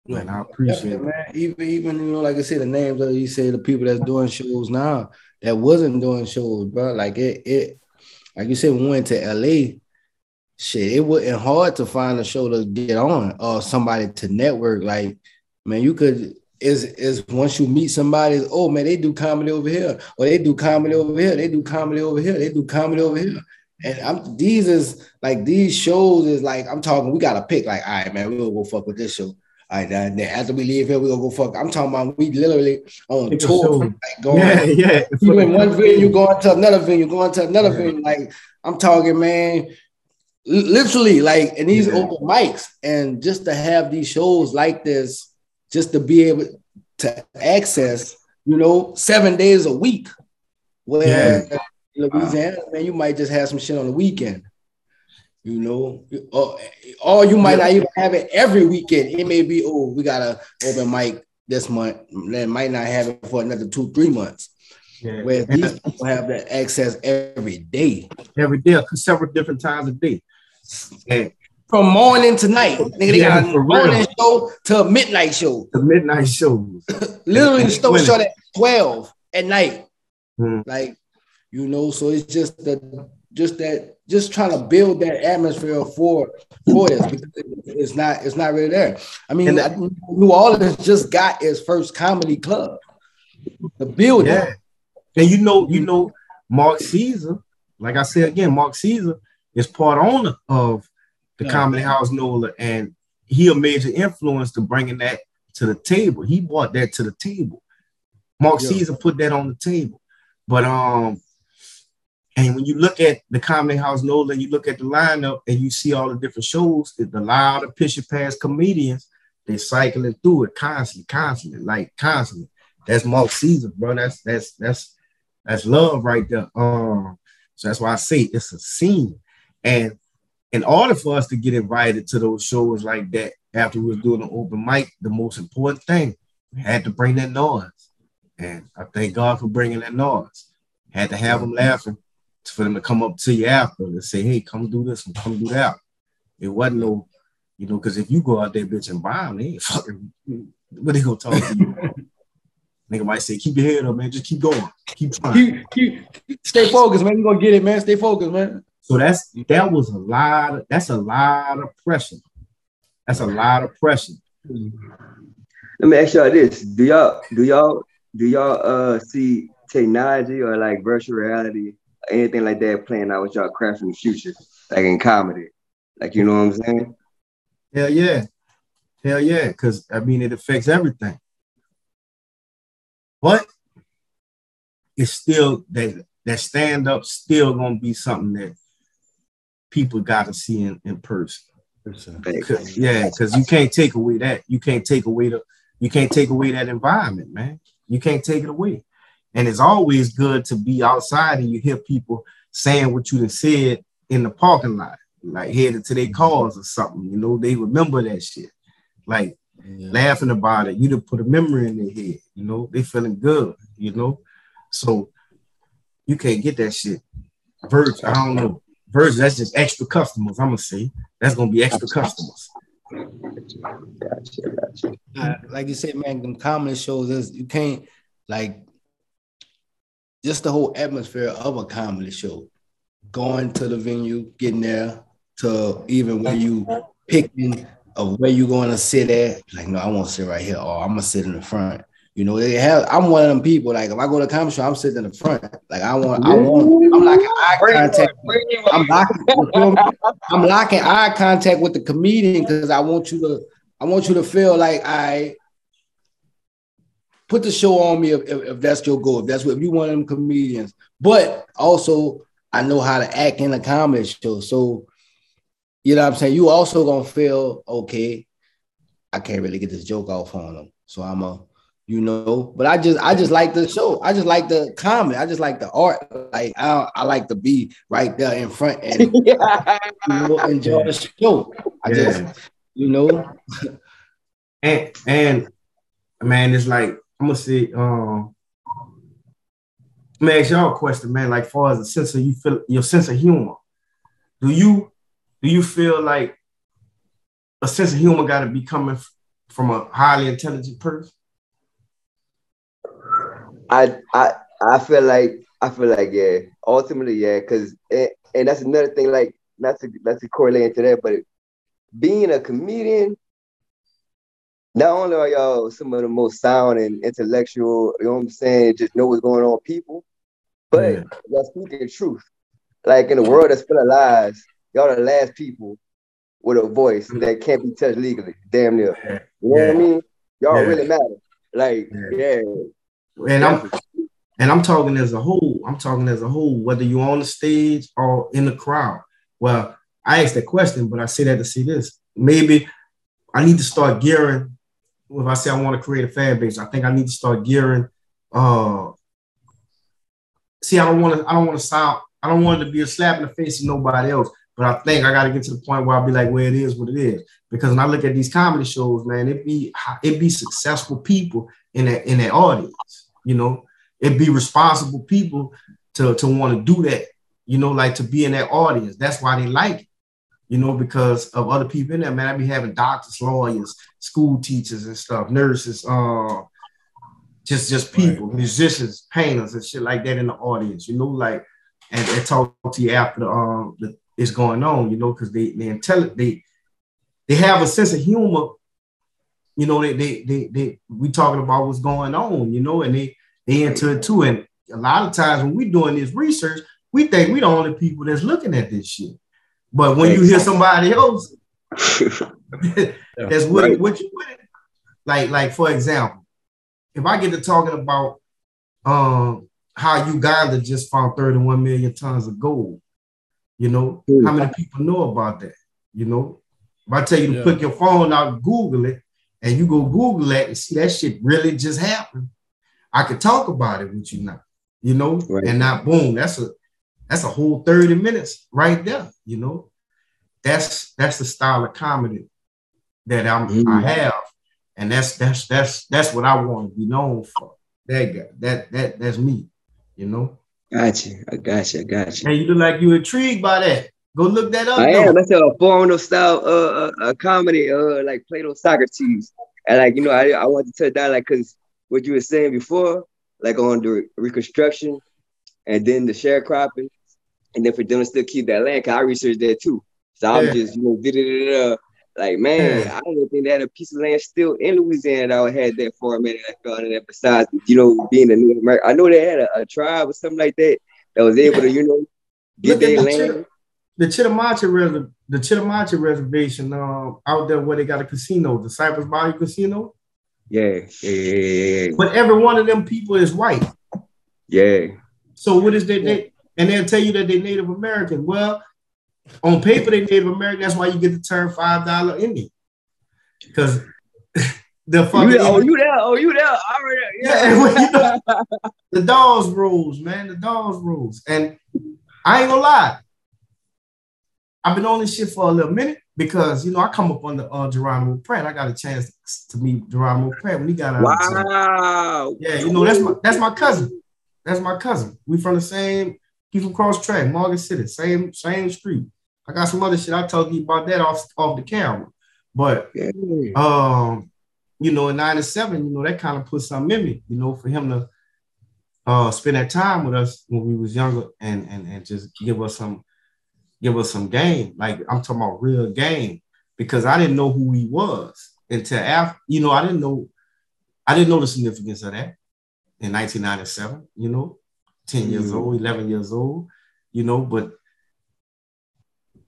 Man, I appreciate it, man. Even even you know, like I said, the names of you say the people that's doing shows now that wasn't doing shows, bro. Like it, it, like you said, we went to LA. Shit, it wasn't hard to find a show to get on or somebody to network. Like, man, you could is is once you meet somebody, oh man, they do comedy over here, or they do comedy over here, they do comedy over here, they do comedy over here. And I'm these is like these shows is like I'm talking. We gotta pick. Like, all right, man, we gonna go fuck with this show. All right, then after we leave here, we gonna go fuck. I'm talking about we literally on pick tour, like going. Yeah, yeah. You in one venue, going to another venue, going to another yeah. venue. Like I'm talking, man. Literally, like in these yeah. open mics, and just to have these shows like this, just to be able to access, you know, seven days a week, where yeah. Louisiana, wow. man, you might just have some shit on the weekend. You know, or, or you might not even have it every weekend. It may be, oh, we got a open mic this month. Then might not have it for another two, three months. Yeah. Where these people have that access every day. Every day, several different times a day. From morning to night. Nigga, they yeah, got a morning show to midnight show. The midnight show. Literally, the store shut at 12 at night. Hmm. Like you know. So it's just that, just that, just trying to build that atmosphere for for this because it's not, it's not really there. I mean, that, New Orleans just got its first comedy club, the building. Yeah. And you know, you know, Mark Caesar, like I said again, Mark Caesar is part owner of the yeah. Comedy House NOLA, and he a major influence to bringing that to the table. He brought that to the table. Mark yeah. Caesar put that on the table. But um, and when you look at the Comedy House NOLA, you look at the lineup and you see all the different shows, the loud, pitch past comedians, they're cycling through it constantly, constantly, like constantly. That's Mark Caesar, bro. That's that's that's that's love right there. Um, so that's why I say it's a scene. And in order for us to get invited to those shows like that after we was doing an open mic, the most important thing, we had to bring that noise. And I thank God for bringing that noise. Had to have them laughing for them to come up to you after and say, hey, come do this and come do that. It wasn't no, you know, because if you go out there, bitch, and buy them, they ain't fucking, what they gonna talk to you? Nigga might say, keep your head up, man. Just keep going. Keep trying. Keep, keep, stay focused, man. You're gonna get it, man. Stay focused, man. So that's that was a lot. Of, that's a lot of pressure. That's a lot of pressure. Let me ask y'all this: Do y'all do y'all do y'all uh see technology or like virtual reality, anything like that playing out with y'all craft in the future, like in comedy? Like you know what I'm saying? Hell yeah, hell yeah. Because I mean, it affects everything. But it's still that that stand up still gonna be something that people got to see in, in person. Cause, yeah, because you can't take away that. You can't take away the. You can't take away that environment, man. You can't take it away. And it's always good to be outside and you hear people saying what you said in the parking lot, like headed to their mm-hmm. cars or something. You know, they remember that shit. Like yeah. laughing about it. You to put a memory in their head. You know, they feeling good. You know, so you can't get that shit. Verge, I don't know. Verge, that's just extra customers. I'm gonna say that's gonna be extra customers. Gotcha, gotcha. Uh, like you said, man, them comedy shows is you can't like just the whole atmosphere of a comedy show. Going to the venue, getting there, to even where you picking of where you're going to sit at. Like, no, I want to sit right here, or I'm gonna sit in the front. You know, they have. I'm one of them people. Like, if I go to a comedy show, I'm sitting in the front. Like, I want, I want. I'm like eye contact. I'm locking. I'm locking eye contact with the comedian because I want you to. I want you to feel like I put the show on me if, if, if that's your goal. If that's what if you want them comedians. But also, I know how to act in a comedy show. So you know what I'm saying? You also gonna feel okay. I can't really get this joke off on them, so I'm a, you know. But I just, I just like the show. I just like the comedy. I just like the art. Like I, I like to be right there in front and yeah. you know, enjoy the show. I yeah. just, you know. and and man, it's like I'm gonna say, um, I'm gonna ask y'all a question, man. Like, far as the sense of you feel your sense of humor, do you do you feel like a sense of humor got to be coming from a highly intelligent person? I I I feel like I feel like yeah, ultimately yeah, because and, that's another thing like not to not to correlate into that, but being a comedian, not only are y'all some of the most sound and intellectual, you know what I'm saying, just know what's going on people, but yeah. y'all speaking the truth. Like in a world that's full of lies, y'all are the last people with a voice mm. that can't be touched legally. Damn near. You know yeah. what I mean? Y'all yeah. really matter. Like, yeah. And I'm and I'm talking as a whole. I'm talking as a whole, whether you're on the stage or in the crowd. Well, I asked that question, but I say that to see this. Maybe I need to start gearing. If I say I want to create a fan base, I think I need to start gearing. Uh, see, I don't want to. I don't want to sound. I don't want it to be a slap in the face of nobody else. But I think I got to get to the point where I'll be like, well, it is what it is. Because when I look at these comedy shows, man, it be it be successful people in that in that audience. You know, it be responsible people to to want to do that. You know, like to be in that audience. That's why they like it. You know, because of other people in there, man. I be having doctors, lawyers, school teachers, and stuff, nurses, uh, just just people, right. musicians, painters, and shit like that in the audience. You know, like and, and talk to you after the um the is going on, you know, because they they intelligent, they they have a sense of humor. You know, they they they they we talking about what's going on, you know, and they they into it too. And a lot of times when we're doing this research, we think we the only people that's looking at this shit. But when you hear somebody else that's with, right. with you with it, like like for example, if I get to talking about um how Uganda just found 31 million tons of gold, you know, mm. how many people know about that? You know, if I tell you to yeah. put your phone out, Google it, and you go Google that and see that shit really just happened, I could talk about it with you now, you know, right. and not boom, that's a that's a whole 30 minutes right there, you know. That's that's the style of comedy that I'm mm. I have. And that's that's that's that's what I want to be known for. That guy, that that that's me, you know. Gotcha. I gotcha. I gotcha. And you look like you're intrigued by that. Go look that up. I though. am. That's a foreigner style uh, uh, comedy, uh, like Plato Socrates. And like, you know, I, I want to touch that, like, cause what you were saying before, like on the reconstruction and then the sharecropping. and then for them to still keep that land, cause I researched that too. So I'm Yeah. just, you know, did it. Like man. I don't think they had a piece of land still in Louisiana that had that for a minute. I felt that besides, you know, being a New American, I know they had a, a tribe or something like that that was able to, you know, get Look their land. Chit- the Chitimacha the Chitimacha Reservation um, out there where they got a casino, the Cypress Bayou Casino. Yeah, yeah, yeah, But every one of them people is white. yeah, yeah. So what is that? They, and they'll tell you that they're Native American. Well, on paper they're Native American. That's why you get the term five dollar Indian. Because the You fucking there? Oh, you there? Oh, you there? Already? Yeah, well, you know, the dogs rules, man. The dogs rules. And I ain't gonna lie. I've been on this shit for a little minute because you know I come up under uh, Geronimo Pratt. I got a chance to meet Geronimo Pratt when he got out. of. Wow. Yeah, you know that's my that's my cousin. That's my cousin. We from the same. He from cross track, Morgan City, same same street. I got some other shit. I told you about that off off the camera, but um, you know, in '97, you know, that kind of put something in me, you know, for him to uh spend that time with us when we was younger and and and just give us some give us some game. Like I'm talking about real game because I didn't know who he was until after, you know, I didn't know I didn't know the significance of that in 1997, you know, 10 years Mhm. old, 11 years old, you know, but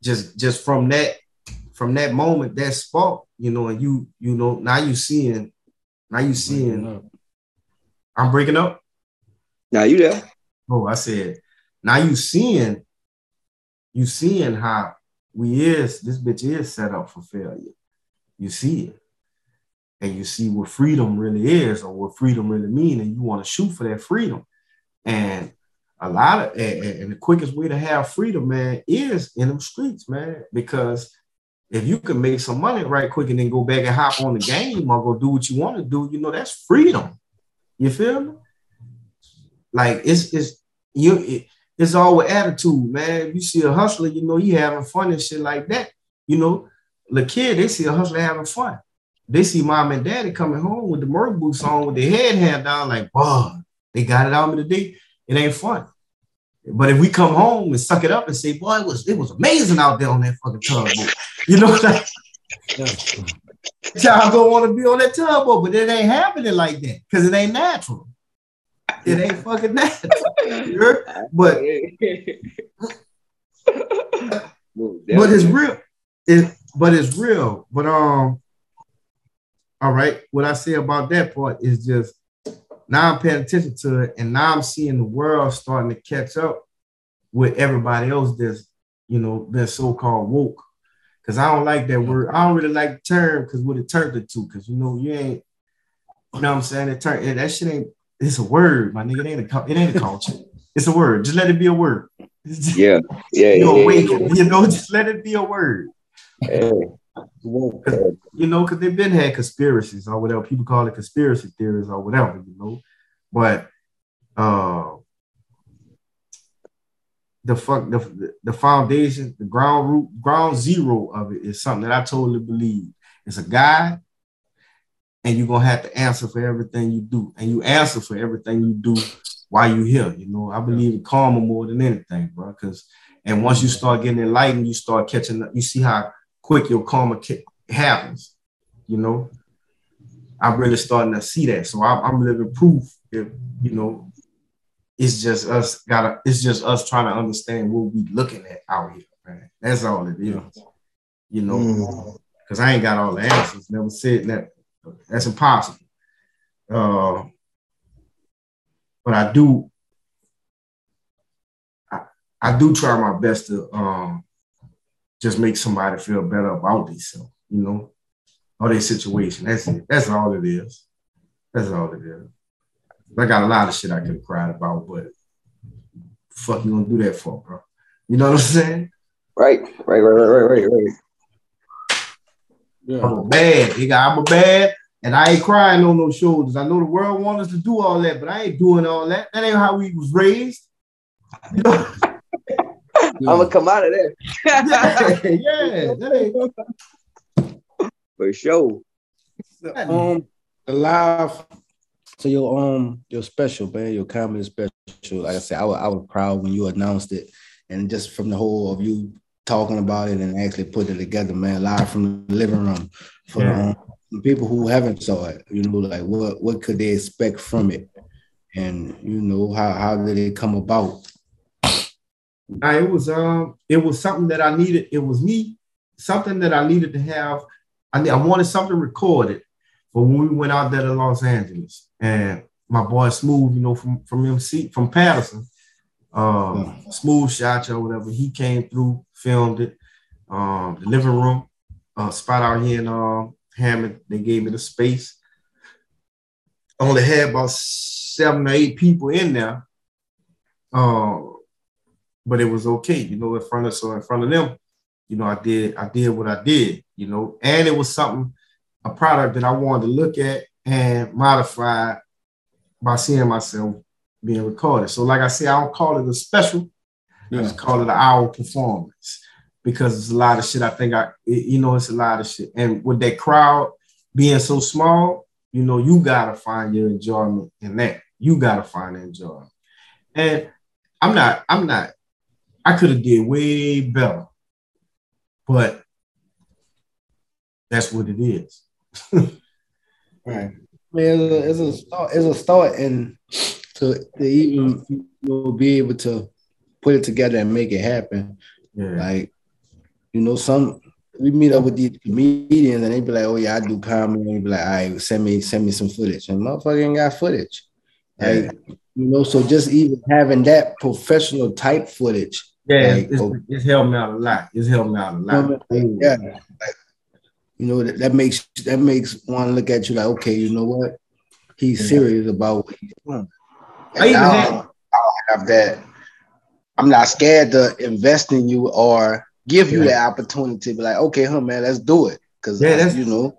just just from that from that moment, that spark, you know, and you, you know, now you seeing, now you seeing, I'm breaking up. Now you there? Oh, I said, now you seeing, you seeing how we is, this bitch is set up for failure. You see it. And you see what freedom really is or what freedom really mean, and you want to shoot for that freedom. And a lot of and, and- the quickest way to have freedom, man, is in them streets, man. Because if you can make some money right quick and then go back and hop on the game or go do what you want to do, you know, that's freedom. You feel me? Like it's it's you it, it's all with attitude, man. If you see a hustler, you know, he having fun and shit like that. You know, the kid, they see a hustler having fun. They see mom and daddy coming home with the Merc boots on with their head hand down, like, wow, they got it out of me today. It ain't fun. But if we come home and suck it up and say, boy, it was it was amazing out there on that fucking tugboat. You know, like, y'all gonna want to be on that tugboat, but it ain't happening like that because it ain't natural. It ain't fucking that. But but it's real. It but it's real. But um, all right. What I say about that part is just now I'm paying attention to it, and now I'm seeing the world starting to catch up with everybody else that's you know been so-called woke. Cause I don't like that word. I don't really like the term because what it turned it to. Cause you know you ain't. You know what I'm saying? It turned that shit ain't. It's a word, my nigga. It ain't a. It ain't a culture. It's a word. Just let it be a word. yeah, yeah, you yeah, awaken. You know, just let it be a word. yeah. You know, because they've been had conspiracies or whatever people call it conspiracy theories or whatever. You know, but uh, the fuck the the foundation, the ground root, ground zero of it is something that I totally believe. It's a guy, and you're gonna have to answer for everything you do, and you answer for everything you do while you're here. You know, I believe in karma more than anything, bro. Because and once you start getting enlightened, you start catching up. You see how quick your karma happens. You know, I'm really starting to see that. So I'm, I'm living proof. If you know, it's just us gotta. It's just us trying to understand what we looking at out here, man. That's all it is. You know, mm. because I ain't got all the answers. Never said that. That's impossible. Uh, but I do. I, I do try my best to um just make somebody feel better about themselves, you know, or their situation. That's it. That's all it is. That's all it is. I got a lot of shit I could have cried about, but fuck you gonna do that for, bro? You know what I'm saying? Right, right, right, right, right, right, right. Yeah. I'm a bad, nigga. I'm a bad, and I ain't crying on no shoulders. I know the world wants us to do all that, but I ain't doing all that. That ain't how we was raised. You know? I'm gonna come out of there yeah, yeah, that ain't. for sure. Um, the live so your um your special man, your comedy special. Like I said, I was I was proud when you announced it. and just from the whole of you talking about it and actually putting it together, man, live from the living room for Yeah. um, people who haven't saw it. You know, like what what could they expect from it, and you know how how did it come about? Nah, it was um, it was something that I needed. It was me, something that I needed to have. I I wanted something recorded for when we went out there to Los Angeles. And my boy Smooth, you know, from from MC from Patterson, uh, Smooth Shot or whatever. He came through, filmed it. Um, the living room uh, spot out here in uh, Hammond. They gave me the space. I only had about seven or eight people in there. Uh, but it was okay, you know, in front of so in front of them, you know, I did I did what I did, you know, and it was something, a product that I wanted to look at and modify by seeing myself being recorded. So, like I said, I don't call it a special, I just call it an hour performance because it's a lot of shit. I think I, it- you know, it's a lot of shit, and with that crowd being so small, you know, you gotta find your enjoyment in that. You gotta find the enjoyment, and I'm not, I'm not I could have did way better, but that's what it is. Right. Man, it's a, it's a start. It's a start, and to, to even you know, be able to put it together and make it happen. Yeah, Like, you know, some we meet up with these comedians and they be like, "Oh yeah, I do comedy." And they be like, "All right, send me send me some footage." And motherfucker ain't got footage. Like, you know, so just even having that professional type footage. yeah, Like, it's, oh. it's helped me out a lot. It's helped me out a lot. Yeah, like, you know that, that makes that makes one look at you like, okay, you know what? He's Yeah. serious about what he's doing. I even had- I don't have that. I'm not scared to invest in you or give you Yeah. that opportunity to be like, okay, huh, man, let's do it. Cause Yeah, that's- you know,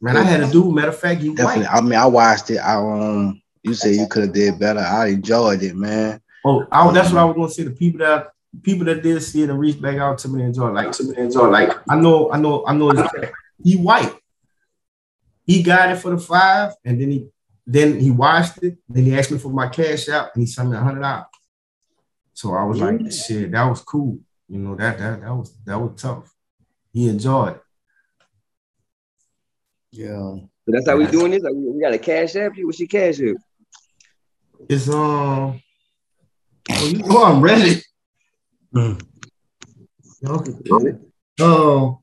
Man, I had a dude. Matter of fact, he definitely. white. I mean, I watched it. I um, you said you could have did better. I enjoyed it, man. Oh, I, that's what I was gonna say. The people that people that did see it and reached back out to me and enjoy, like to me and enjoy, like I know, I know, I know. He white. He got it for the five, and then he then he watched it. Then he asked me for my cash out, and he sent me a hundred dollars. So I was like, shit, that was cool. You know that that that was that was tough. He enjoyed it. Yeah. So that's how we doing this. Like, we, we got a cash app. You, what's your cash app? It's um. Oh, you know I'm ready. Mm. Okay. Um,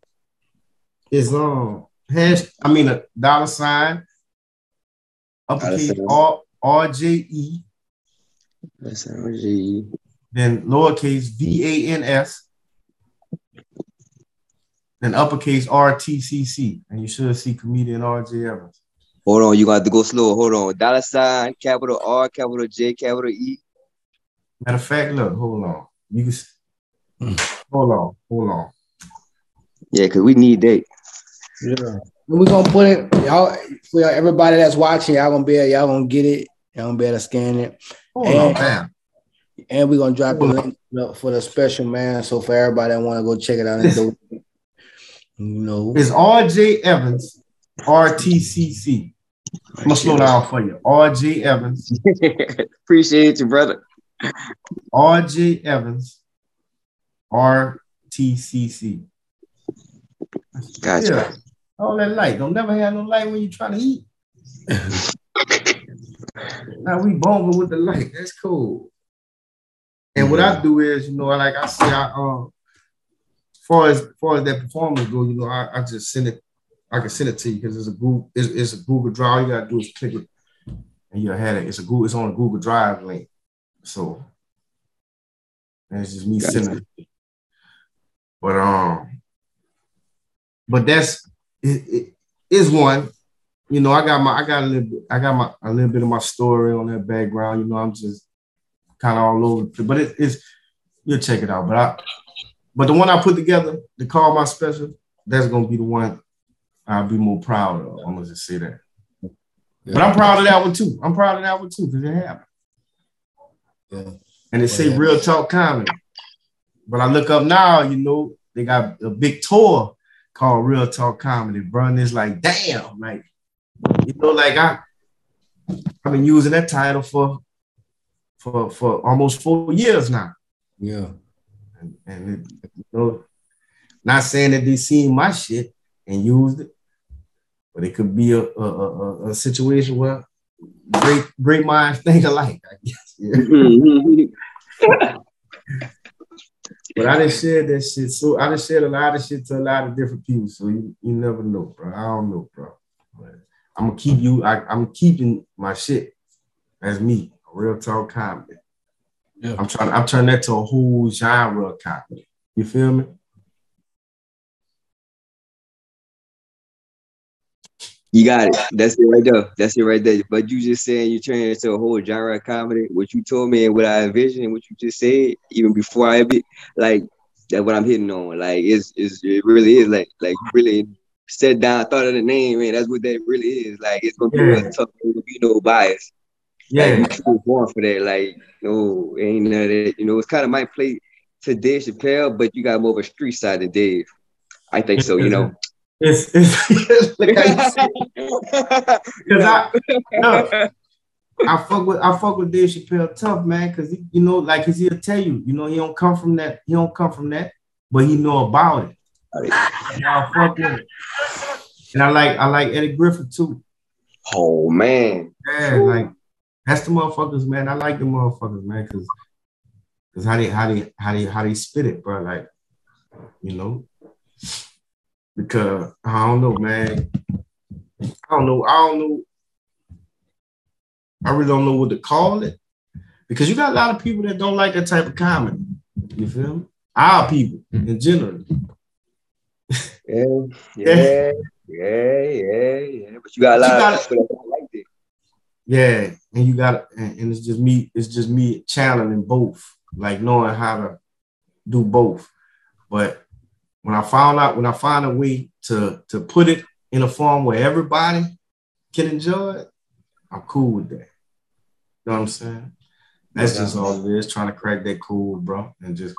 it's um hash. I mean a dollar sign. Uppercase Dollar sign. R R J E, That's RG. Then lowercase V A N S, then uppercase R T C C, and you should see comedian R J Evans. Hold on, you got to go slow. Hold on. Dollar sign, capital R, capital J, capital E. Matter of fact, look, hold on. You can. Mm. Hold on, hold on. Yeah, because we need that. Yeah. We're gonna put it, y'all, for everybody that's watching, y'all gonna be y'all gonna get it, y'all gonna be able to scan it. Hold on, man. And we're gonna drop the link for the special man. So for everybody that want to go check it out and do you know. It's R J Evans, RTCC. I'm gonna slow down for you. R J Evans, Appreciate you, brother. R J Evans, R T C C. Gotcha. Yeah. All that light. Don't never have no light when you're trying to eat. now we bombing with the light. That's cool. And what I do is, you know, like I say, I um, far as far as that performance go, you know, I, I just send it. I can send it to you because it's a Google, it's, it's a Google Drive. All you gotta do is click it, and you'll have it. It's a Google, it's on a Google Drive link. So, and it's just me Gotcha. sending it. But um, but that's it, it is one. You know, I got my I got a little bit, I got my a little bit of my story on that background. You know, I'm just kind of all over, but it, it's you'll check it out. But I but the one I put together the call my special, that's gonna be the one I'll be more proud of. I'm gonna just say that. But I'm proud of that one too. I'm proud of that one too because it happened. Yeah. And they say Yeah. real talk comedy. But I look up now, you know, they got a big tour called Real Talk Comedy, bro. And it's like, damn, like, you know, like I I've been using that title for for for almost four years now. Yeah. and, and it, you know, not saying that they seen my shit and used it, but it could be a a, a, a situation where great great minds think alike. I guess. Yeah. But I didn't share that shit. So I done shared a lot of shit to a lot of different people. So you, you never know, bro. I don't know, bro. But I'm gonna keep you. I, I'm keeping my shit as me, real talk comedy. Yeah. I'm trying. I'm turning that to a whole genre of comedy. You feel me? You got it. That's it right there. That's it right there. But you just saying you turn it into a whole genre of comedy. What you told me and what I envisioned and what you just said, even before I be like that's what I'm hitting on. Like it's, it's it really is like like really sat down, thought of the name, man. That's what that really is. Like it's gonna be Yeah. real tough. There's gonna be no bias. Yeah. Like was born for that. Like no, ain't none of that. You know, it's kind of might play to Dave Chappelle, but you got more of a street side than Dave. I think so. You know. It's, it's look how you say. Cause I I fuck with I fuck with Dave Chappelle tough, man, cause he, you know, like cause he'll tell you, you know, he don't come from that, he don't come from that, but he know about it. And I fuck with it. And I like I like Eddie Griffin too. oh man. Yeah, like that's the motherfuckers, man. I like the motherfuckers, man, cause cause how they how they how they how they spit it, bro. Like, you know, because I don't know, man. I don't know. I don't know. I really don't know what to call it because you got a lot of people that don't like that type of comedy. You feel me? Our people hmm. in general. Yeah, yeah, yeah, yeah, yeah. But you got a lot You of people that don't like it. Yeah, and you got and, and it's just me. It's just me channeling both, like knowing how to do both. But when I found out, when I find a way to to put it in a form where everybody can enjoy it, I'm cool with that. You know what I'm saying? That's just all it is. Trying to crack that cool, bro, and just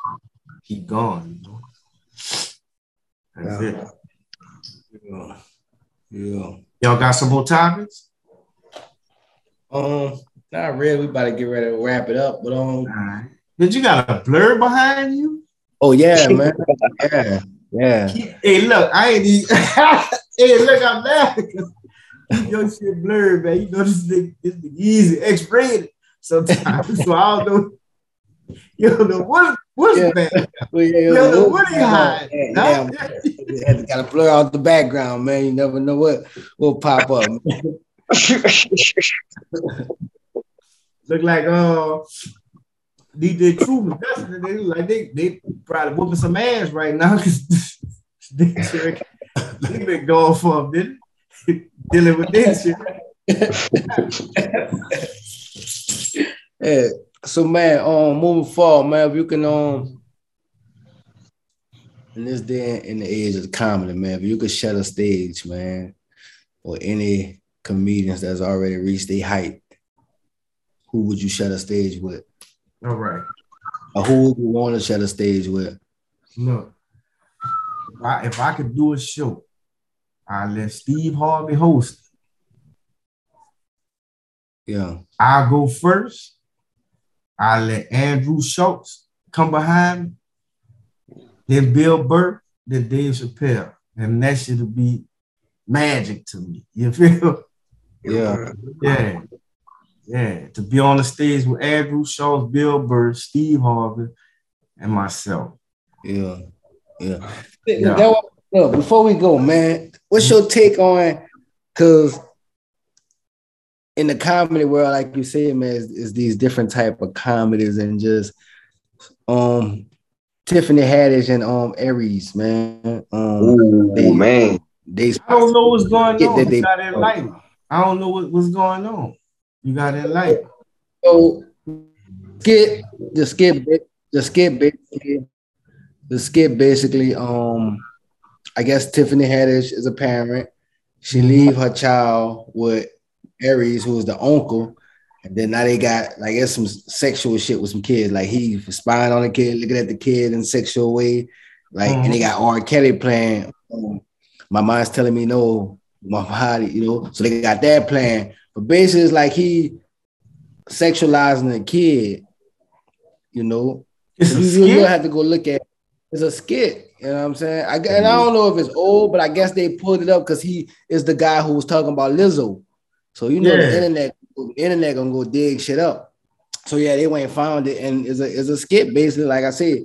keep going. You know? That's Yeah. it. Yeah. Yeah. Y'all got some more topics? Um, not really. We about to get ready to wrap it up, but um, right. Did you got a blur behind you? oh yeah, man, yeah, yeah. Hey, look, I ain't even. hey, look, I'm laughing. your shit blurred, man. You know this nigga, this nigga easy, X-rated sometimes. so I don't know. You don't know what what's Yeah. bad. Well, yeah, You don't know what he hide. Yeah, yeah, got to blur out the background, man. You never know what will pop up. Look like uh DJ Truman. That's what they look like they they probably whooping some ass right now because they, been going for a minute dealing with this shit. Yeah. So man, um, moving forward, man, if you can um in this day in the age of comedy, man, if you could shut a stage, man, or any comedians that's already reached their height, who would you shut a stage with? All right. Or who would you want to shut a stage with? No. if I, if I could do a show, I let Steve Harvey host. Yeah, I'll go first. I let Andrew Schulz come behind me. Then Bill Burr, then Dave Chappelle. And that should be magic to me. You feel? Yeah, Yeah. Yeah. To be on the stage with Andrew Schulz, Bill Burr, Steve Harvey, and myself. yeah, yeah. Yeah. That was- look, before we go, man, what's your take on? Because in the comedy world, like you said, man, is, is these different type of comedies and just um Tiffany Haddish and um Aries, man. Um, Oh man. they I don't know what's going on. that You they- got to enlighten. I don't know what, what's going on. You got to enlighten. so skit the skit the skit basically the skit basically um I guess Tiffany Haddish is a parent. She leave her child with Aries, who is the uncle, and then now they got like it's some sexual shit with some kids. Like he spying on the kid, looking at the kid in a sexual way. Like and they got R. Kelly playing. um, my mind's telling me no, my body, you know. So they got that plan. But basically, it's like he sexualizing a kid, you know. It's a you, skit? you have to go look at. It's a skit. You know what I'm saying? I, and I don't know if it's old, but I guess they pulled it up because he is the guy who was talking about Lizzo. So you know Yeah. the internet, the internet gonna go dig shit up. So yeah, they went and found it, and it's a it's a skit basically, like I said,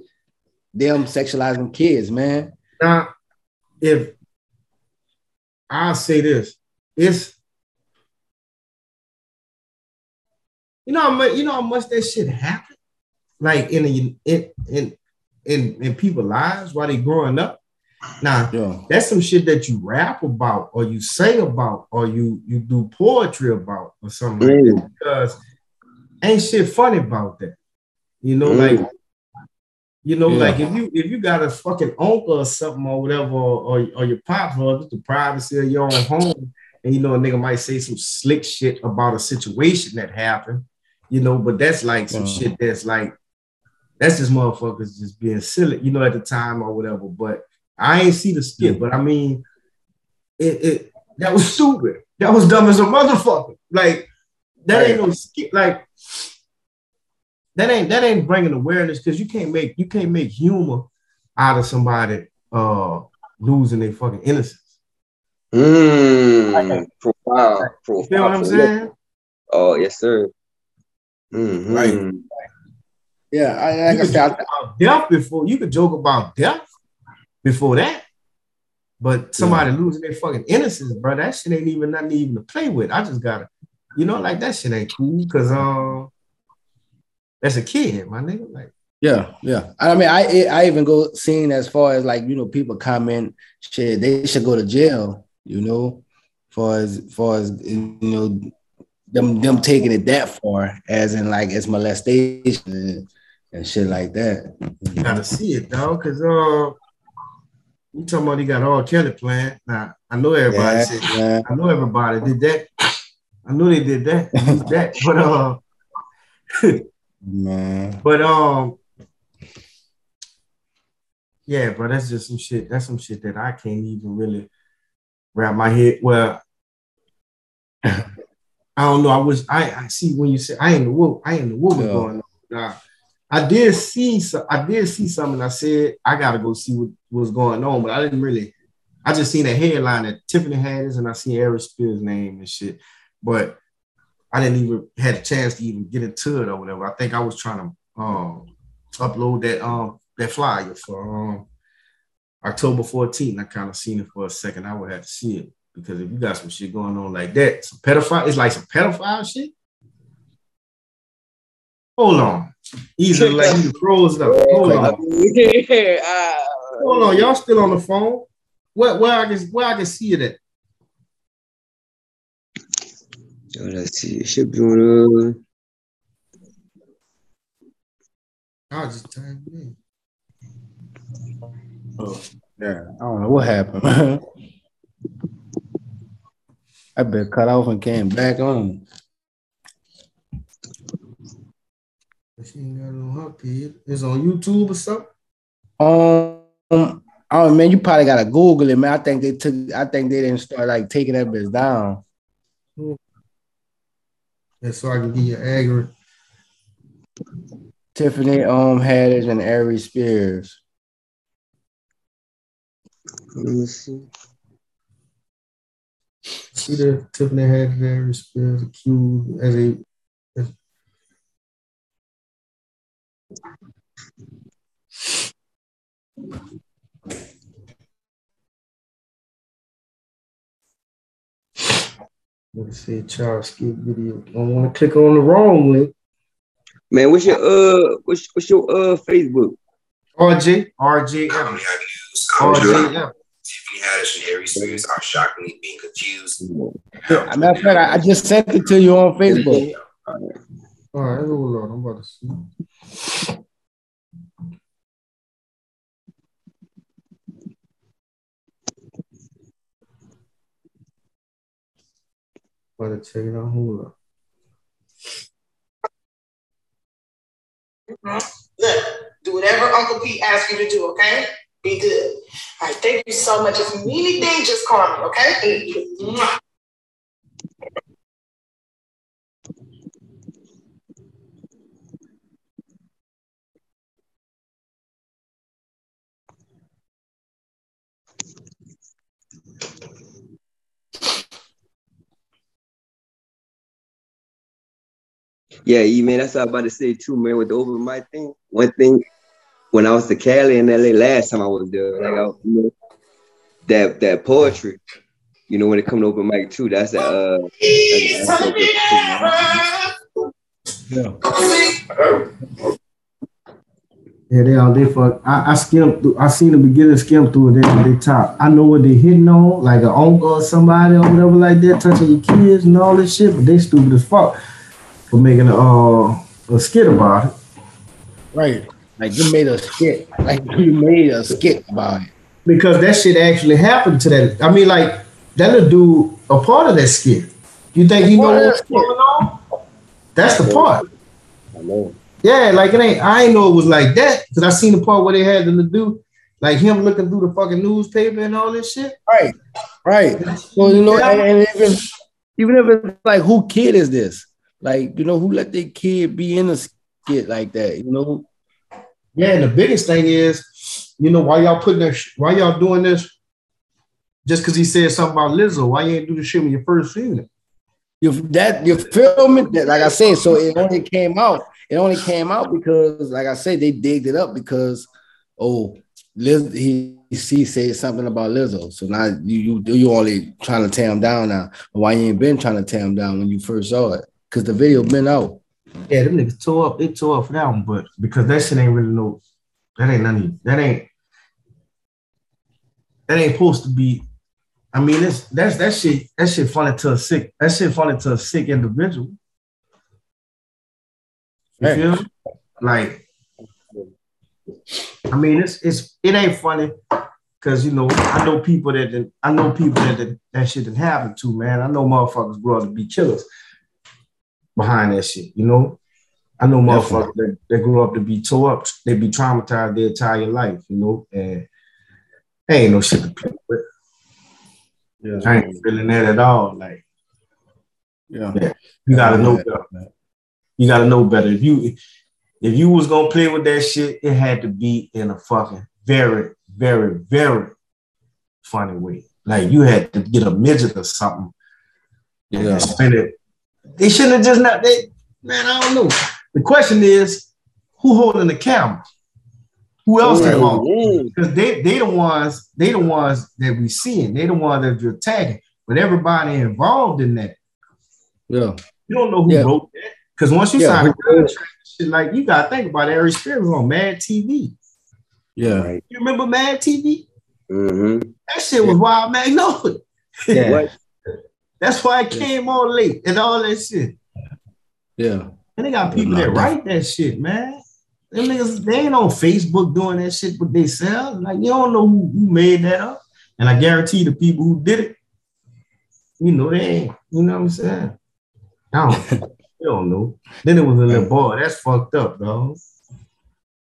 them sexualizing kids, man. Now, if I'll say this, it's you know how much you know how much that shit happened, like in in in in in people's lives while they growing up. Now, Yeah. that's some shit that you rap about or you sing about or you you do poetry about or something like that because ain't shit funny about that. You know, Mm. like you know, Yeah. like if you if you got a fucking uncle or something or whatever, or, or your pops or the privacy of your own home, and you know, a nigga might say some slick shit about a situation that happened, you know, but that's like some Mhm. shit that's like that's just motherfuckers just being silly, you know, at the time or whatever. But I ain't see the skit, but I mean, it, it that was stupid. That was dumb as a motherfucker. Like that ain't no skit. Like that ain't that ain't bringing awareness because you can't make you can't make humor out of somebody uh losing their fucking innocence. Mm, profound, You feel what I'm profound. saying? Oh yes, sir. Mhm. Right. Yeah, I, You like could joke I, about death before you could joke about death before that. But somebody losing their fucking innocence, bro, that shit ain't even nothing even to play with. I just gotta, you know, like that shit ain't cool because um that's a kid, my nigga. Like Yeah, yeah. I mean, I I even go seeing as far as like you know people comment shit. They should go to jail. You know, far as far as you know them them taking it that far, as in like it's molestation and, and shit like that. you gotta see it, though, because uh you talking about he got R. Kelly playing. Now I know everybody Yeah, said yeah. I know everybody did that. I know they did that, that, but uh Man, But um, yeah, bro, that's just some shit. That's some shit that I can't even really wrap my head. Well, I don't know. I was I, I see when you say I ain't the wolf, I ain't the woman Yeah. going on. I did see so I did see something. I said I gotta go see what was going on, but I didn't really. I just seen a headline that Tiffany Haddish, and I seen Aries Spears' name and shit. But I didn't even had a chance to even get into it or whatever. I think I was trying to um upload that um that flyer for um October 14th. I kind of seen it for a second. I would have to see it because if you got some shit going on like that, some pedophile, it's like some pedophile shit. Hold on. Easy like you froze up. Hold on. Ah, Hold on. Y'all still on the phone? Where, where I can where I can see it at? So let's see. It should be on. I'll just type it in. yeah. I don't know what happened. I been cut off and came back on. She ain't got it on her page. It's on YouTube or something. Um, oh man, you probably gotta Google it, man. I think they took. I think they didn't start like taking that bitch down. And so I can get your accurate. Tiffany um Haddish and Aries Spears. Let me see. See the Tiffany had there Spears accused as a as- Let's see, child skip video. Don't want to click on the wrong link. Man, what's your uh what's what's your uh Facebook? RJ, RJ, Commonly Evans. accused. I'm RJ, sure Evans. Tiffany Haddish and Aries Spears are shockingly being confused. As a matter of fact, I, I just sent it to you on Facebook. All right, hold on. I'm about to see. To check it out. Hold on. Look, do whatever Uncle Pete asks you to do, okay? Be good. All right, thank you so much. If you need anything, just call me, okay? Mm-hmm. Yeah, E man, that's what I was about to say too, man. With the open mic thing, one thing when I was to Cali and LA last time I was there, like I, you know, that that poetry, you know, when it come to open mic too, that's a uh, that's, that's Yeah. Yeah, they all they fuck. I, I skimmed through. I seen the beginner skim through and then they top. I know what they're hitting on, like an uncle or somebody or whatever like that, touching your kids and all this shit. But they stupid as fuck for making a uh, a skit about it. Right. Like you made a skit. Like you made a skit about it. because that shit actually happened to that. I mean, like that'll do a part of that skit. You think you know what's going on? That's the part. I know. Yeah, like it ain't. I ain't know it was like that because I seen the part where they had them to do, like him looking through the fucking newspaper and all this shit. Right. Right. So you know, and, and even even if it's like who kid is this? Like, you know, who let their kid be in a skit like that? You know? Yeah, and the biggest thing is, you know, why y'all putting that? Why y'all doing this? Just because he said something about Lizzo, why you ain't do the shit when you first seen it? You that you filming that, like I said, so it only came out. It only came out because, like I said, they digged it up because oh, Liz, he he said something about Lizzo. So now you you you only trying to tear him down now. Why you ain't been trying to tear him down when you first saw it? Because the video been out. Yeah, them niggas tore up. It tore up for that one, but because that shit ain't really no, that ain't none. That ain't that ain't supposed to be. I mean, it's that's that shit. That shit funny to a sick. That shit funny to a sick individual. You Right. feel? Like, I mean, it's it's it ain't funny because you know I know people that that- I know people that that, that shit didn't happen to man. I know motherfuckers grow up to be killers behind that shit. You know, I know motherfuckers that, that grew up to be tore up. They be traumatized their entire life. You know, and ain't no shit to play with. Yeah. I ain't feeling that at all. Like Yeah. you gotta know better. You gotta know better. If you if you was gonna play with that shit, it had to be in a fucking very, very, very funny way. Like you had to get a midget or something and Yeah. spin it. They shouldn't have just not they man, I don't know. The question is who holding the camera? Who else Right. involved? Mm. Because they they the ones, they the ones that we seeing, they the ones that you're tagging. But everybody involved in that, Yeah. you don't know who Yeah. wrote that. Because once you Yeah, sign a who contract, shit, like you gotta think about it. Aries Spears was on Mad TV. Yeah. Right. You remember Mad TV? Mm-hmm. That shit was wild Magnolia. Yeah. That's why I came on late and all that shit. Yeah. And they got people that write that shit, man. Them niggas, they ain't on Facebook doing that shit with themselves. Like, you don't know who, who made that up. And I guarantee the people who did it, you know, they ain't, you know what I'm saying? I don't, you don't know. Then it was a little boy. That's fucked up, dog.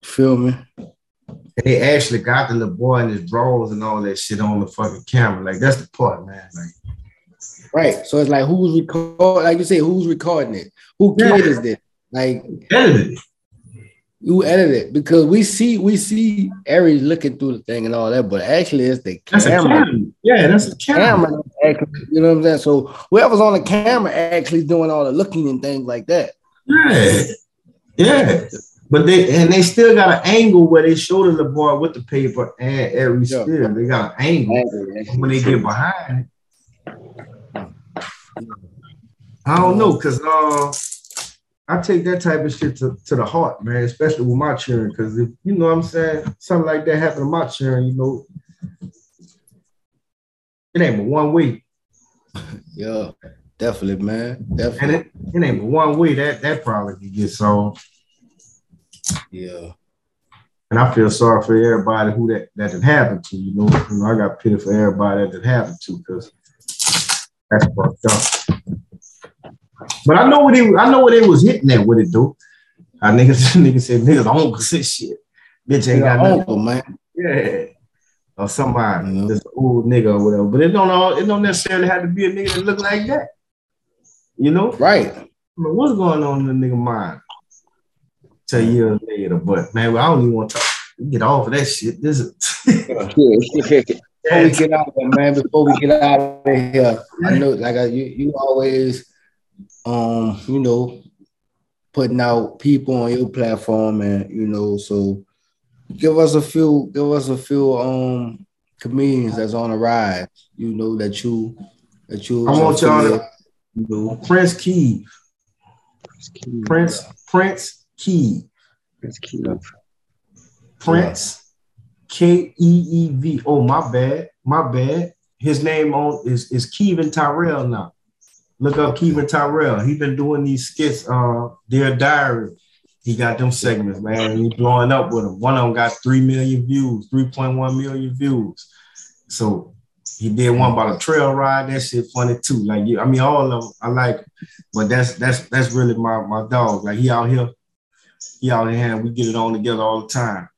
Feel me? And they actually got the little boy in his drawers and all that shit on the fucking camera. Like, that's the part, man. Like, Right. So it's like who's record like you say, who's recording it? Who Yeah. kid is this? Like edited it. you edit it because we see we see Aries looking through the thing and all that, but actually it's the That's camera. camera. Yeah, that's a camera. Camera, you know what I'm saying? So whoever's on the camera actually doing all the looking and things like that. Yeah, yeah. But they and they still got an angle where they show the boy with the paper and every Yeah. still they got an angle when they get behind. it. I don't know, cause uh, I take that type of shit to, to the heart, man, especially with my children. Cause if you know what I'm saying, something like that happened to my children, you know, it ain't but one way. Yeah, definitely, man. And Definitely. it, it ain't but one way that that probably could get solved. Yeah. And I feel sorry for everybody who that that had happened to. You know, you know, I got pity for everybody that it happened to because that's fucked up. But I know what he, I know what they was hitting at with it though. I niggas, niggas said niggas uncles and shit. Bitch ain't got nothing. uncle, man. Yeah. Or somebody, Mhm. this old nigga or whatever. But it don't all, it don't necessarily have to be a nigga that look like that. You know? Right. I mean, what's going on in the nigga mind? Tell years later, but man, I don't even want to talk. Get off of that shit. This is before we get out of here, man, before we get out of here, I know like I, you, you always um, you know, putting out people on your platform and you know, so give us a few, give us a few um comedians that's on the rise, you know, that you that you I want y'all to you know. Prince Key. Prince Prince Key. Prince Key. Prince K E E V. Oh, my bad. My bad. His name on is is Kevin Tyrell now. Look up Kevin Tyrell. He been doing these skits. Uh, Dear Diary. He got them segments, man. He blowing up with them. One of them got three million views, three point one million views. So he did one about a trail ride. That shit funny too. Like you, I mean, all of them I like, but that's that's that's really my my dog. Like he out here, he out here, we get it on together all the time.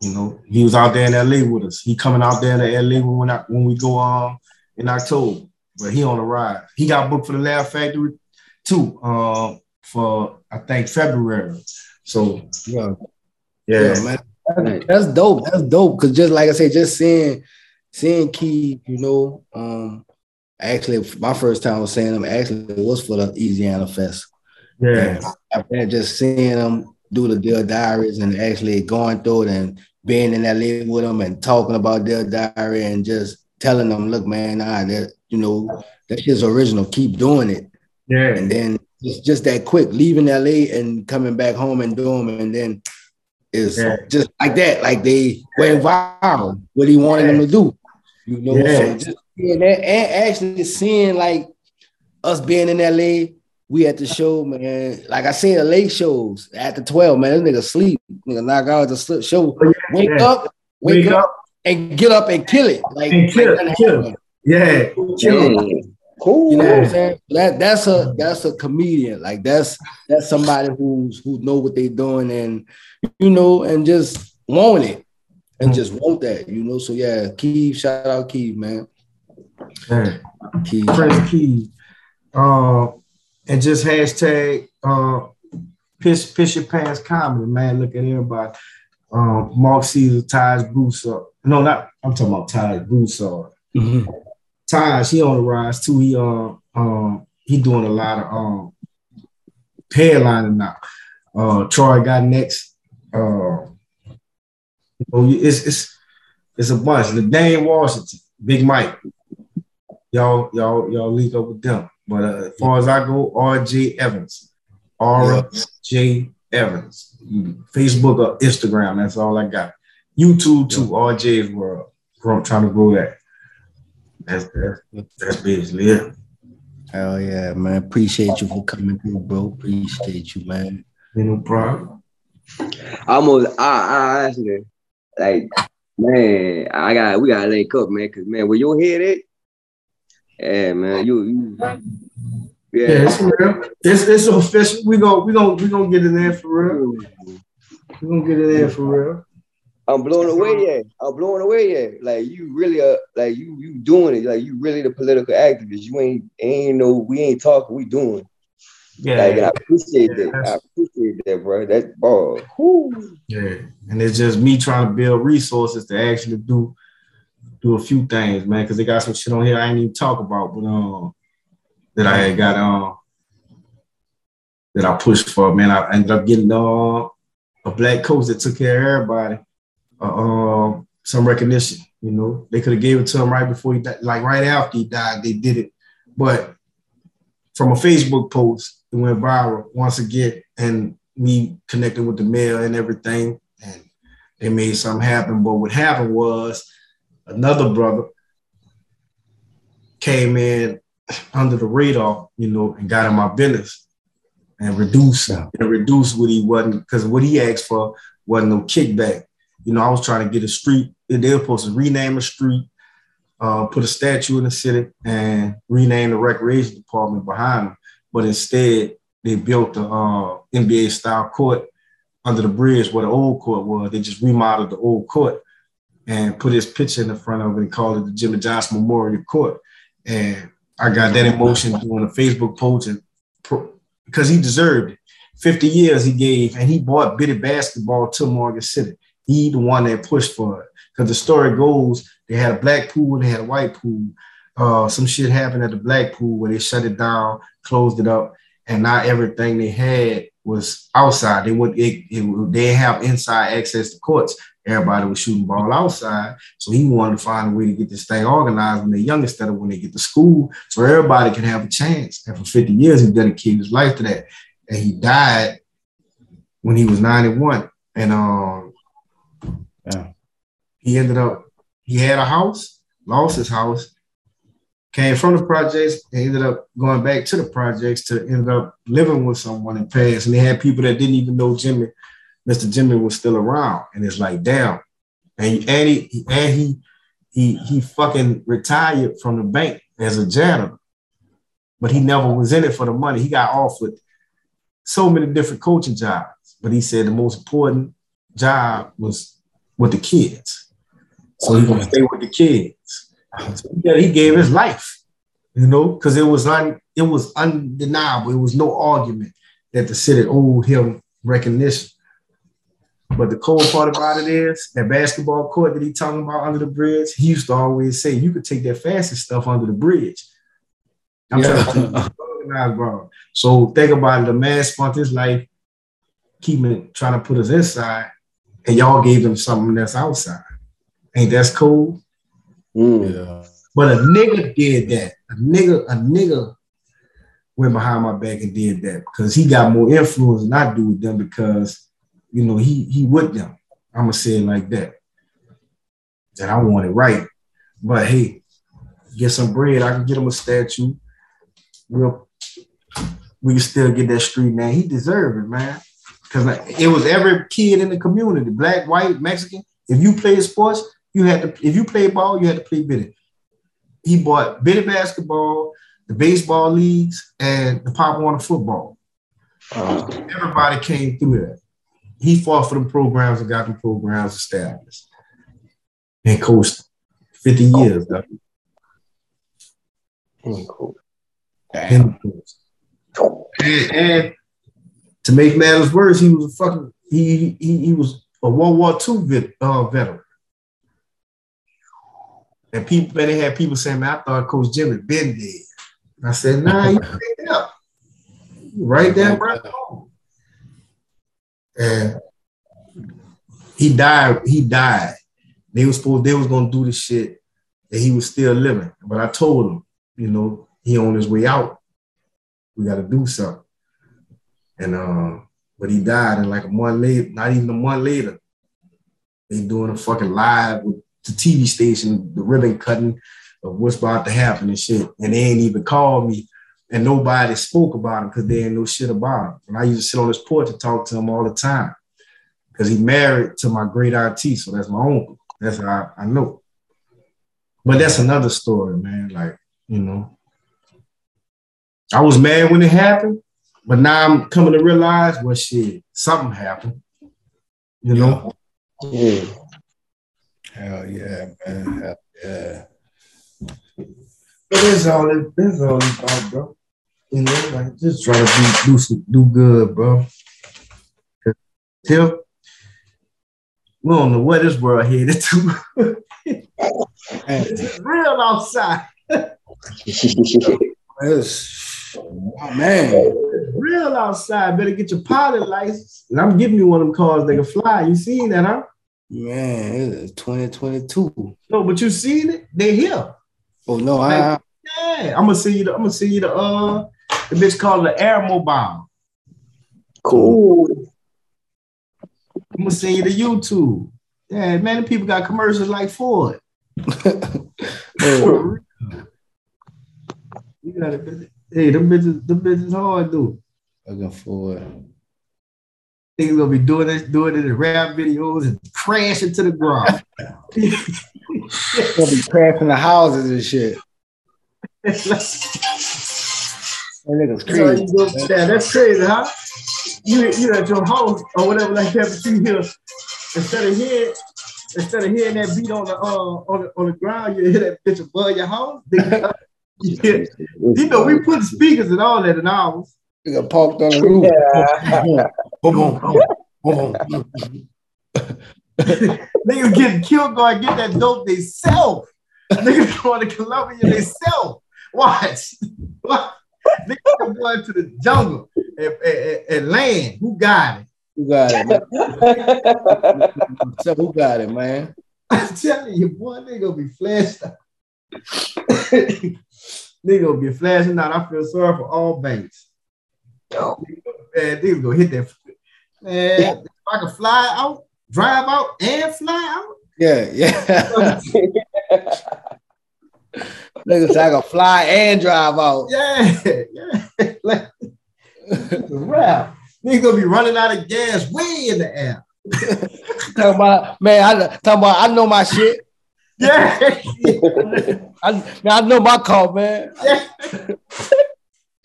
You know, he was out there in LA with us. He coming out there in LA when I, when we go um in October. But he on the ride. He got booked for the Laugh Factory too. Um, for I think February. So Yeah, yeah, yeah, man. That's, that's dope. That's dope. Cause just like I said, just seeing seeing Key, you know, um, actually my first time was seeing him actually it was for the Louisiana Fest. yeah, After that, just seeing them do the Dear Diaries and actually going through it and being in that live with them and talking about their diary and just telling them, look, man, nah, that you know, that shit's original. Keep doing it. yeah, And then it's just that quick, leaving LA and coming back home and doing and then it's Yeah. just like that, like they went viral. What he wanted them to do, you know. Yeah. So just seeing that and actually seeing like us being in LA, we at the show, man. Like I said, the late shows after 12, man. This nigga sleep. Nigga knock out the slip show. Oh, wake yeah. up, wake, Wake up, up. and get up and kill it. Like, And kill like kill. Yeah. Kill. Yeah. Cool. You know what I'm saying? That that's a that's a comedian. Like that's that's somebody who's who know what they're doing and you know and just want it and just want that. You know. So yeah, Keith, shout out Keith, man. Yeah. Keith. Prince Key. Uh, and just hashtag uh, piss, piss your pants comedy, man. Look at everybody. Um, Mark Caesar, ties boots up. No, not, I'm talking about Taj Broussard. Mhm. Taj, he on the rise too. He uh, um, he doing a lot of um, headlining now. Uh, Troy got next. Uh, you know, it's it's it's a bunch. The Dane Washington, Big Mike. Y'all, y'all, y'all link up with them. But uh, as far as I go, RJ Evans, RJ Evans, Facebook or Instagram. That's all I got. YouTube too. RJ's World. Grow, trying to grow that. That's that's, that's basically it. Hell yeah, man. Appreciate you for coming through, bro. Appreciate you, man. No problem. almost I, I honestly like man, I got we gotta link up, man, cause man, where your head at? Yeah, man, you, you Yeah, yeah. it's real. It's it's official. We go we gonna we gonna get it there for real. We gonna get it there for real. I'm blown away, yeah. I'm blown away, yeah. Like you really are, like you you doing it, like you really the political activist. You ain't ain't no, we ain't talking, we doing. Yeah, Like, I appreciate Yeah, that. I appreciate that, bro. That ball. Yeah, and it's just me trying to build resources to actually do do a few things, man. Because they got some shit on here I ain't even talk about, but um, that I had got um that I pushed for, man. I ended up getting uh, a black coach that took care of everybody, uh, um, some recognition. You know, they could have gave it to him right before he died, like right after he died. They did it, but from a Facebook post, it went viral once again, and we connected with the mayor and everything, and they made something happen. But what happened was another brother came in under the radar, you know, and got in my business and reduced and reduced what he wasn't because what he asked for wasn't no kickback. You know, I was trying to get a street. They were supposed to rename a street, uh, put a statue in the city, and rename the recreation department behind them. But instead, they built a uh, NBA style court under the bridge where the old court was. They just remodeled the old court and put his picture in the front of it and called it the Jimmy Johnson Memorial Court. And I got that emotion doing a Facebook post and because he deserved it. 50 years he gave, and he bought Biddy basketball to Morgan City. He the one that pushed for it. Because the story goes, they had a black pool, they had a white pool. Uh, some shit happened at the black pool where they shut it down, closed it up, and not everything they had was outside. They would it, it, they have inside access to courts. Everybody was shooting ball outside. So he wanted to find a way to get this thing organized when they're young instead of when they get to school. So everybody can have a chance. And for 50 years, he dedicated his life to that. And he died when he was 91. And um Yeah. he ended up, he had a house, lost his house, came from the projects, and ended up going back to the projects to end up living with someone in Paris. And they had people that didn't even know Jimmy, Mr. Jimmy was still around. And it's like, damn. And, and he and he he he fucking retired from the bank as a janitor. But he never was in it for the money. He got offered so many different coaching jobs. But he said the most important job was with the kids. So he's gonna stay with the kids. So yeah, he gave his life, you know, because it was un, it was undeniable. It was no argument that the city owed him recognition. But the cold part about it is that basketball court that he talking about under the bridge, he used to always say you could take that fastest stuff under the bridge. I'm Yeah. telling you, organized, bro. So think about it. The man spent his life keeping trying to put us inside, and y'all gave him something that's outside. Ain't that cool? Mm. Yeah. But a nigga did that. A nigga, a nigga went behind my back and did that because he got more influence than I do with them because you know he he with them. I'm gonna say it like that. That I want it right. But hey, get some bread. I can get him a statue. We'll we can still get that street man. He deserved it, man. Because it was every kid in the community, black, white, Mexican. If you played sports, you had to. If you played ball, you had to play bitty. He bought Biddy basketball, the baseball leagues, and the Pop Warner football. Everybody came through that. He fought for the programs and got the programs established. And coached 50 years. dog. Mm, cool. Damn. And, and to make matters worse, he was a fucking he he, he was a World War II vet, uh, veteran. And people, man, they had people saying, "Man, I thought Coach Jimmy been dead." And I said, "Nah, you picked up right there, right home." And he died. He died. They was supposed they was gonna do the shit, and he was still living. But I told him, you know, he on his way out. We got to do something. And um, but he died, and like a month later, not even a month later, they doing a fucking live with the TV station, the ribbon cutting of what's about to happen and shit. And they ain't even called me, and nobody spoke about him because they ain't know shit about him. And I used to sit on his porch and talk to him all the time because he married to my great auntie, so that's my uncle. That's how I, I know. But that's another story, man. Like you know, I was mad when it happened, but now I'm coming to realize, well, shit, something happened. You know, Mm. Hell yeah, man. Hell yeah. but that's all it, that's all it's about, bro. You know, like just try to do do, some, do good, bro. Till we don't know what this world headed to. it's real outside. It's, oh, man. It's real outside. Better get your pilot license. And I'm giving you one of them cars that can fly. You seen that, huh? Man, it's 2022. No, but you seen it? They here. Oh no, I, Yeah, I'm gonna see you. The, I'm gonna see you the uh the bitch called the Air Mobile. Cool. I'm gonna send you the YouTube. Yeah, man, the people got commercials like Ford. oh, You got it. Hey, them bitches, them bitches hard, dude. Looking forward. Niggas gonna be doing this, doing it in rap videos and crashing to the ground. Gonna be crashing the houses and shit. That's That nigga's crazy. you go- yeah, that's crazy, huh? You you at your house or whatever like that, but you hear instead of hearing instead of hearing that beat on the uh on the, on the ground, you hear that bitch above your house. Nigga, you, hear- you know we put speakers and all that in ours. Nigga parked on the roof. Boom, boom, boom, boom, boom. niggas getting killed going get that dope they sell. Niggas going to Colombia they sell. Watch. Watch. Niggas going to the jungle and, and, and land. Who got it? Who got it? Man? so who got it, man? I'm telling you, boy, they gonna be flashed out. they gonna be flashing out. I feel sorry for all banks. Man, they gonna hit that. Man, if I can fly out, drive out, and fly out. Yeah, yeah. Niggas I can fly and drive out. Yeah, yeah. like, wrap. Niggas gonna be running out of gas way in the air. talking about man, I talking about I know my shit. Yeah. I, man, I know my car, man. yeah.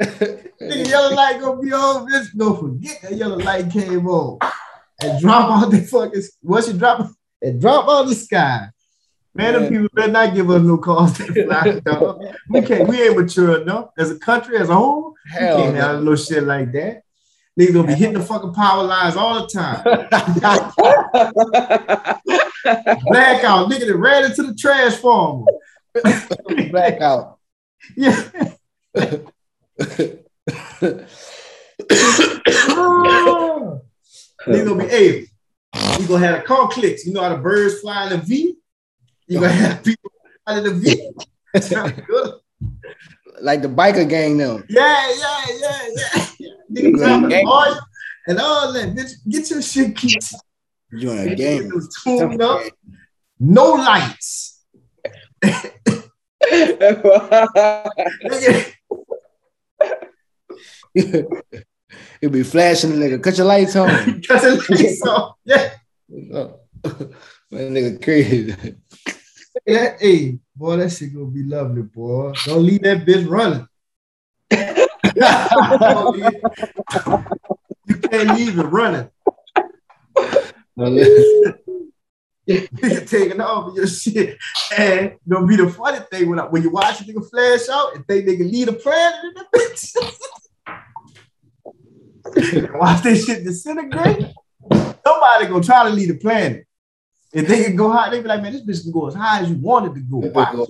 Nigga, yellow light gonna be on. Bitch, don't forget that yellow light came on. And drop out the fucking once you drop and drop out the sky. Man, them people better not give us no calls to fly, dog. We can't, we ain't mature enough as a country as a whole. We Hell can't no. have no shit like that. Niggas gonna be hitting the fucking power lines all the time. Blackout, nigga that ran into the trash transformer. Back out. Yeah. Nigga gonna be able. You gonna have the car clicks. You know how the birds fly in a V? You gonna have people fly in a V. Sound good? like the biker gang them. Yeah, yeah, yeah, yeah. yeah. Nigga grabbing the oil and all that. Bitch, get your shit kicked. You in a Get gang. tuned up. No lights. It'll be flashing, nigga. Cut your lights on. cut the lights off. Yeah. Man, nigga crazy. Yeah, hey, boy, that shit gonna be lovely, boy. Don't leave that bitch running. you can't leave it running. Nigga taking off your shit. And gonna be the funny thing when, I, when you watch a nigga flash out and think they can lead a planet in that bitch. watch this shit disintegrate. Somebody gonna try to lead a planet. If they can go high, they be like, man, this bitch can go as high as you want it to go. Watch.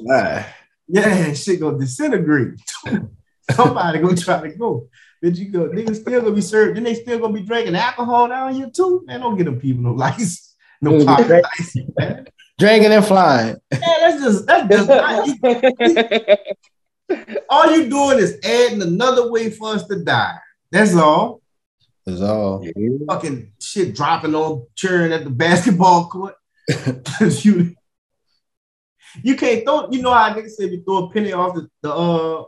Yeah, shit gonna disintegrate. Somebody gonna try to go. But you go, niggas still gonna be served. Then they still gonna be drinking alcohol down here too. Man, don't get them people no license, no pop license, man. Drinking and flying. Man, that's just that's just not, all you doing is adding another way for us to die. That's all. That's all. Fucking shit dropping on churn at the basketball court. you, you can't throw, you know how niggas say if you throw a penny off the, the uh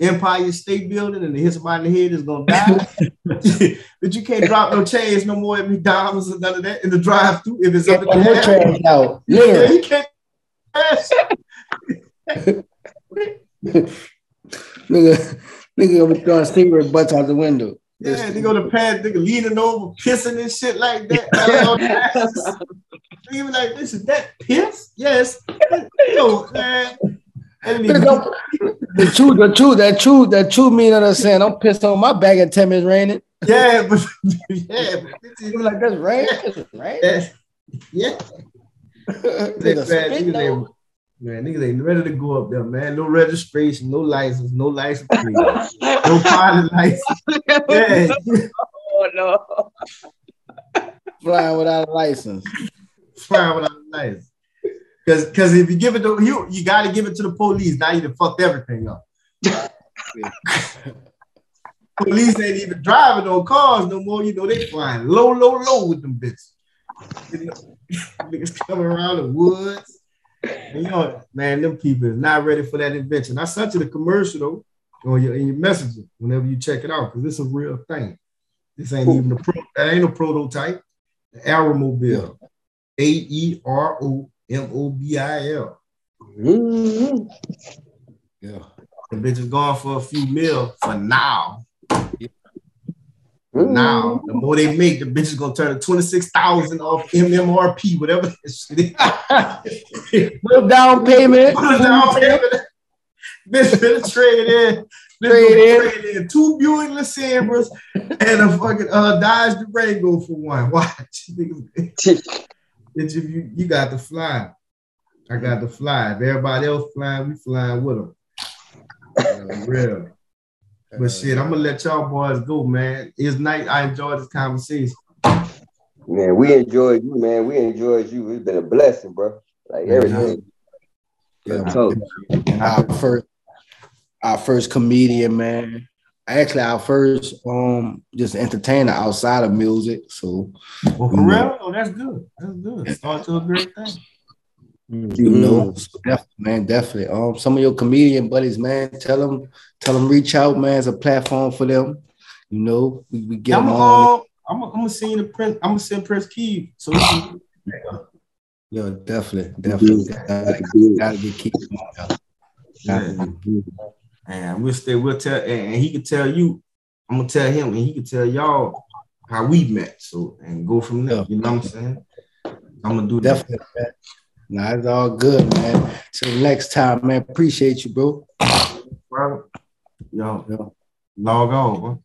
Empire State Building and it hits somebody in the head is gonna die. but you can't drop no chains no more at McDonald's or none of that in the drive through if it's up in Get the that air. trash out. Yeah, Literally. you can't Nigga, nigga gonna be throwing cigarette butts out the window. Yeah, they go to pad, nigga leaning over, pissing and shit like that. Even oh, like this is that piss? Yes. Yo, man. That Nigga, nigga- don't- The truth, the truth, that truth, that truth mean that I'm saying I'm pissed on my bag at 10 minutes raining. Yeah, but yeah, but is like, that's rain. That's rain. yeah. yeah. Nigga, Man, spit niggas though. ain't, man, niggas ain't ready to go up there, man. No registration, no license, no license plate, no pilot license. Yeah. oh no. Flying without a license. Flying without a license. Because because if you give it to you, you got to give it to the police. Now you done fucked everything up. police ain't even driving no cars no more. You know they flying low, low, low with them bitches. You know, niggas coming around the woods. You know, man, them people is not ready for that invention. I sent you the commercial though, or your, in your messaging whenever you check it out, because this is a real thing. This ain't even a pro, that ain't a prototype. The AeroMobil. A E R O M O B I L. Yeah. The bitch is gone for a few mil for now. For Mhm. now, the more they make, the bitch is gonna turn to 26,000 off MMRP, whatever that shit is. No down payment. Put a down payment. Bitch finna trade in. Trade trade in two Buick LeSabres and a fucking uh, Dodge Durango for one. Watch. Niggas- It's if you you got to fly. I got to fly. If everybody else flying, we flying with them. Uh, real. But shit, I'm gonna let y'all boys go, man. It's night. I enjoyed this conversation. Man, we enjoyed you, man. We enjoyed you. It's been a blessing, bro. Like everything. Yeah, So, our first, our first comedian, man. Actually, our first um just entertainer outside of music. So Well, for real, oh, that's good. That's good. Start to a great thing. You know, so definitely, man, definitely. Um, some of your comedian buddies, man, tell them, tell them, reach out, man. It's a platform for them. You know, we, we get I'm them gonna, on. uh, I'm gonna, I'm gonna send the Prince. I'm gonna send Prince Keith. So he Yeah, definitely, definitely. Gotta, gotta get keep on. yeah. and we'll stay. We'll tell, and, and he can tell you. I'm gonna tell him, and he can tell y'all how we met. So and go from there. Yeah. You know what I'm saying? I'm gonna do that. Definitely, man. Nah, it's all good, man. Till next time, man. Appreciate you, bro. Bro. Yo, Yeah. log on. Bro.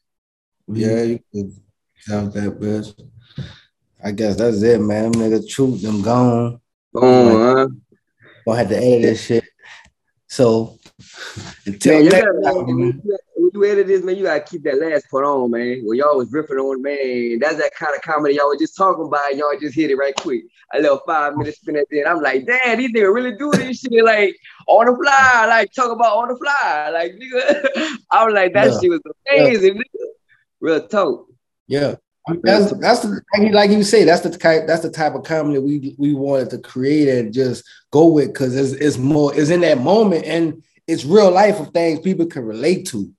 Yeah, you could have that, bitch. I guess that's it, man. Them nigga truth, them gone. um, uh, Gonna have to edit this shit. So until man, you next gotta, time, when man. You- edit this, man, you gotta keep that last part on, man. When y'all was riffing on, man, that's that kind of comedy y'all was just talking about. And y'all just hit it right quick. A little five minutes spin at the. I'm like, damn, these niggas really do this shit like on the fly, like talk about on the fly, like nigga. I was like, that Yeah. shit was amazing, nigga. Real talk. Yeah. That's that's the like you- like you say, that's the type that's the type of comedy we we wanted to create and just go with because it's, it's more it's in that moment and it's real life of things people can relate to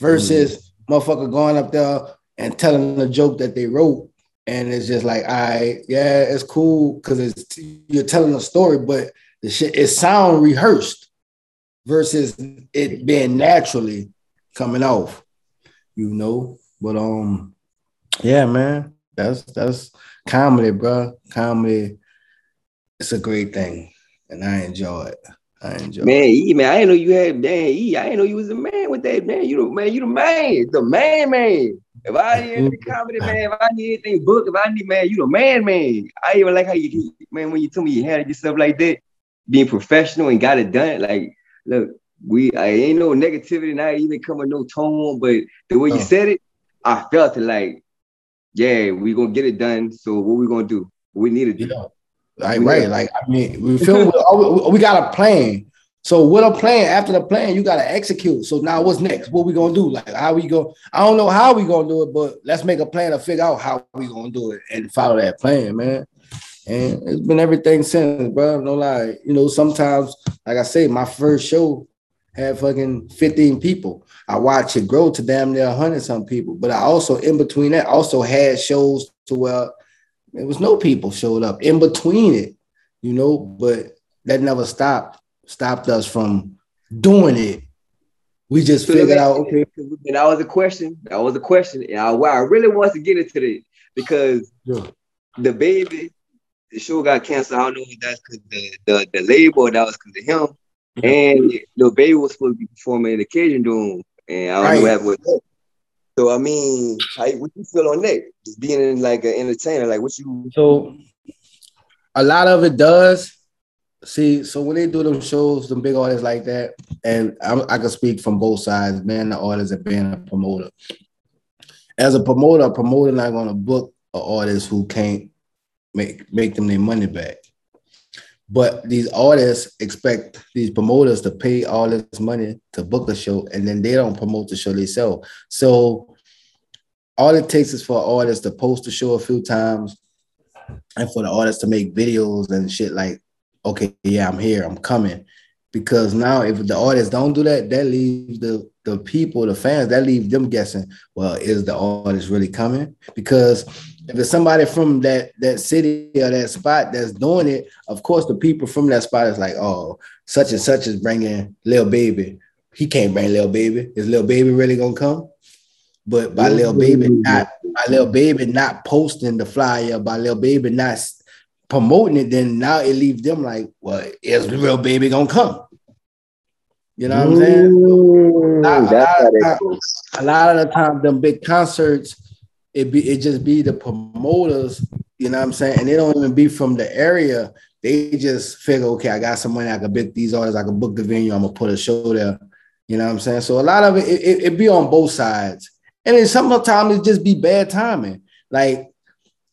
versus motherfucker going up there and telling a joke that they wrote and it's just like I yeah it's cool because it's you're telling a story but the shit it sound rehearsed versus it being naturally coming off you know but um yeah, man. That's that's comedy, bro. Comedy. It's a great thing, and I enjoy it. I enjoy. Man, E, man, I didn't know you had man, E. I didn't know you was a man with that, man. You the man, you the man, the man, man. If I hear any comedy, man, if I hear anything book, if I need man, you the man, man. I even like how you man when you told me you handled yourself like that, being professional and got it done. Like, look, we I ain't no negativity, not even coming no tone, but the way you Oh. said it, I felt it like, yeah, we gonna get it done. So what we gonna do? We need to do. Yeah. Like right, like I mean, we feel oh, we, we got a plan. So with a plan, after the plan, you gotta execute. So now what's next? What we gonna do? Like how we go? I don't know how we gonna do it, but let's make a plan to figure out how we gonna do it and follow that plan, man. And it's been everything since, bro. No lie. You know, sometimes, like I say, my first show had fucking 15 people. I watched it grow to damn near 100 some people. But I also, in between that, also had shows to where there was no people showed up in between it, you know, but that never stopped, stopped us from doing it. We just figured out, okay, And that was a question. That was a question. And I, I really want to get into this because Yeah. the baby, the show got canceled. I don't know if that's because the, the the label that was because of him. And the baby was supposed to be performing in the Cajun Dome, and I don't know what happened. So I mean, how, what you feel on that? Just being in like an entertainer, like what you? So a lot of it does. See, so when they do them shows, them big artists like that, and I, I can speak from both sides, being the artist and being a promoter. As a promoter, a promoter not going to book an artist who can't make make them their money back. But these artists expect these promoters to pay all this money to book a show, and then they don't promote the show they sell. So all it takes is for artists to post the show a few times, and for the artists to make videos and shit like, okay, yeah, I'm here, I'm coming. Because now if the artists don't do that, that leaves the the people, the fans, that leaves them guessing, well, is the artist really coming? Because if it's somebody from that that city or that spot that's doing it, of course the people from that spot is like, oh, such and such is bringing Lil Baby. He can't bring Lil Baby. Is Lil Baby really gonna come? But by Lil Baby not by Lil Baby not posting the flyer, by Lil Baby not promoting it, then now it leaves them like, well, is real Baby gonna come? You know what I'm saying? Nah, how that nah. goes. a lot of the time them big concerts it be it just be the promoters You know what I'm saying? And they don't even be from the area. They just figure, okay, I got some money, I can book these artists, I can book the venue, I'm gonna put a show there. You know what I'm saying? So a lot of it, it, it, be on both sides. And then sometimes it just be bad timing. Like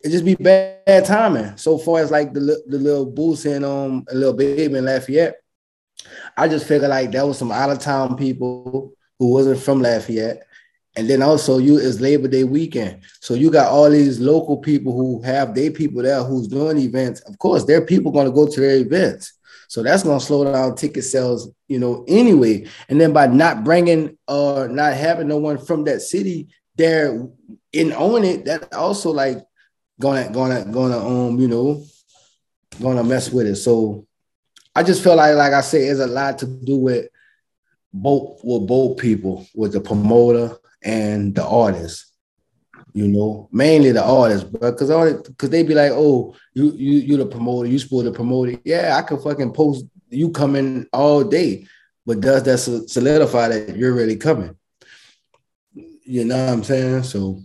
it just be bad timing. So far as like the, the little boost and um a little baby in Lafayette, I just figured like that was some out of town people who wasn't from Lafayette. And then also you is Labor Day weekend. So you got all these local people who have their people there who's doing events. Of course, their people going to go to their events. So that's going to slow down ticket sales, you know, anyway. And then by not bringing or uh, not having no one from that city there in on it, that also like gonna gonna gonna um you know gonna mess with it. So I just feel like like I said, it's a lot to do with both with both people, with the promoter and the artists. You know, mainly the artists, but because all because they be like, oh, you you you the promoter, you supposed to promote it. Yeah, I could fucking post you coming all day, but does that solidify that you're really coming? You know what I'm saying? So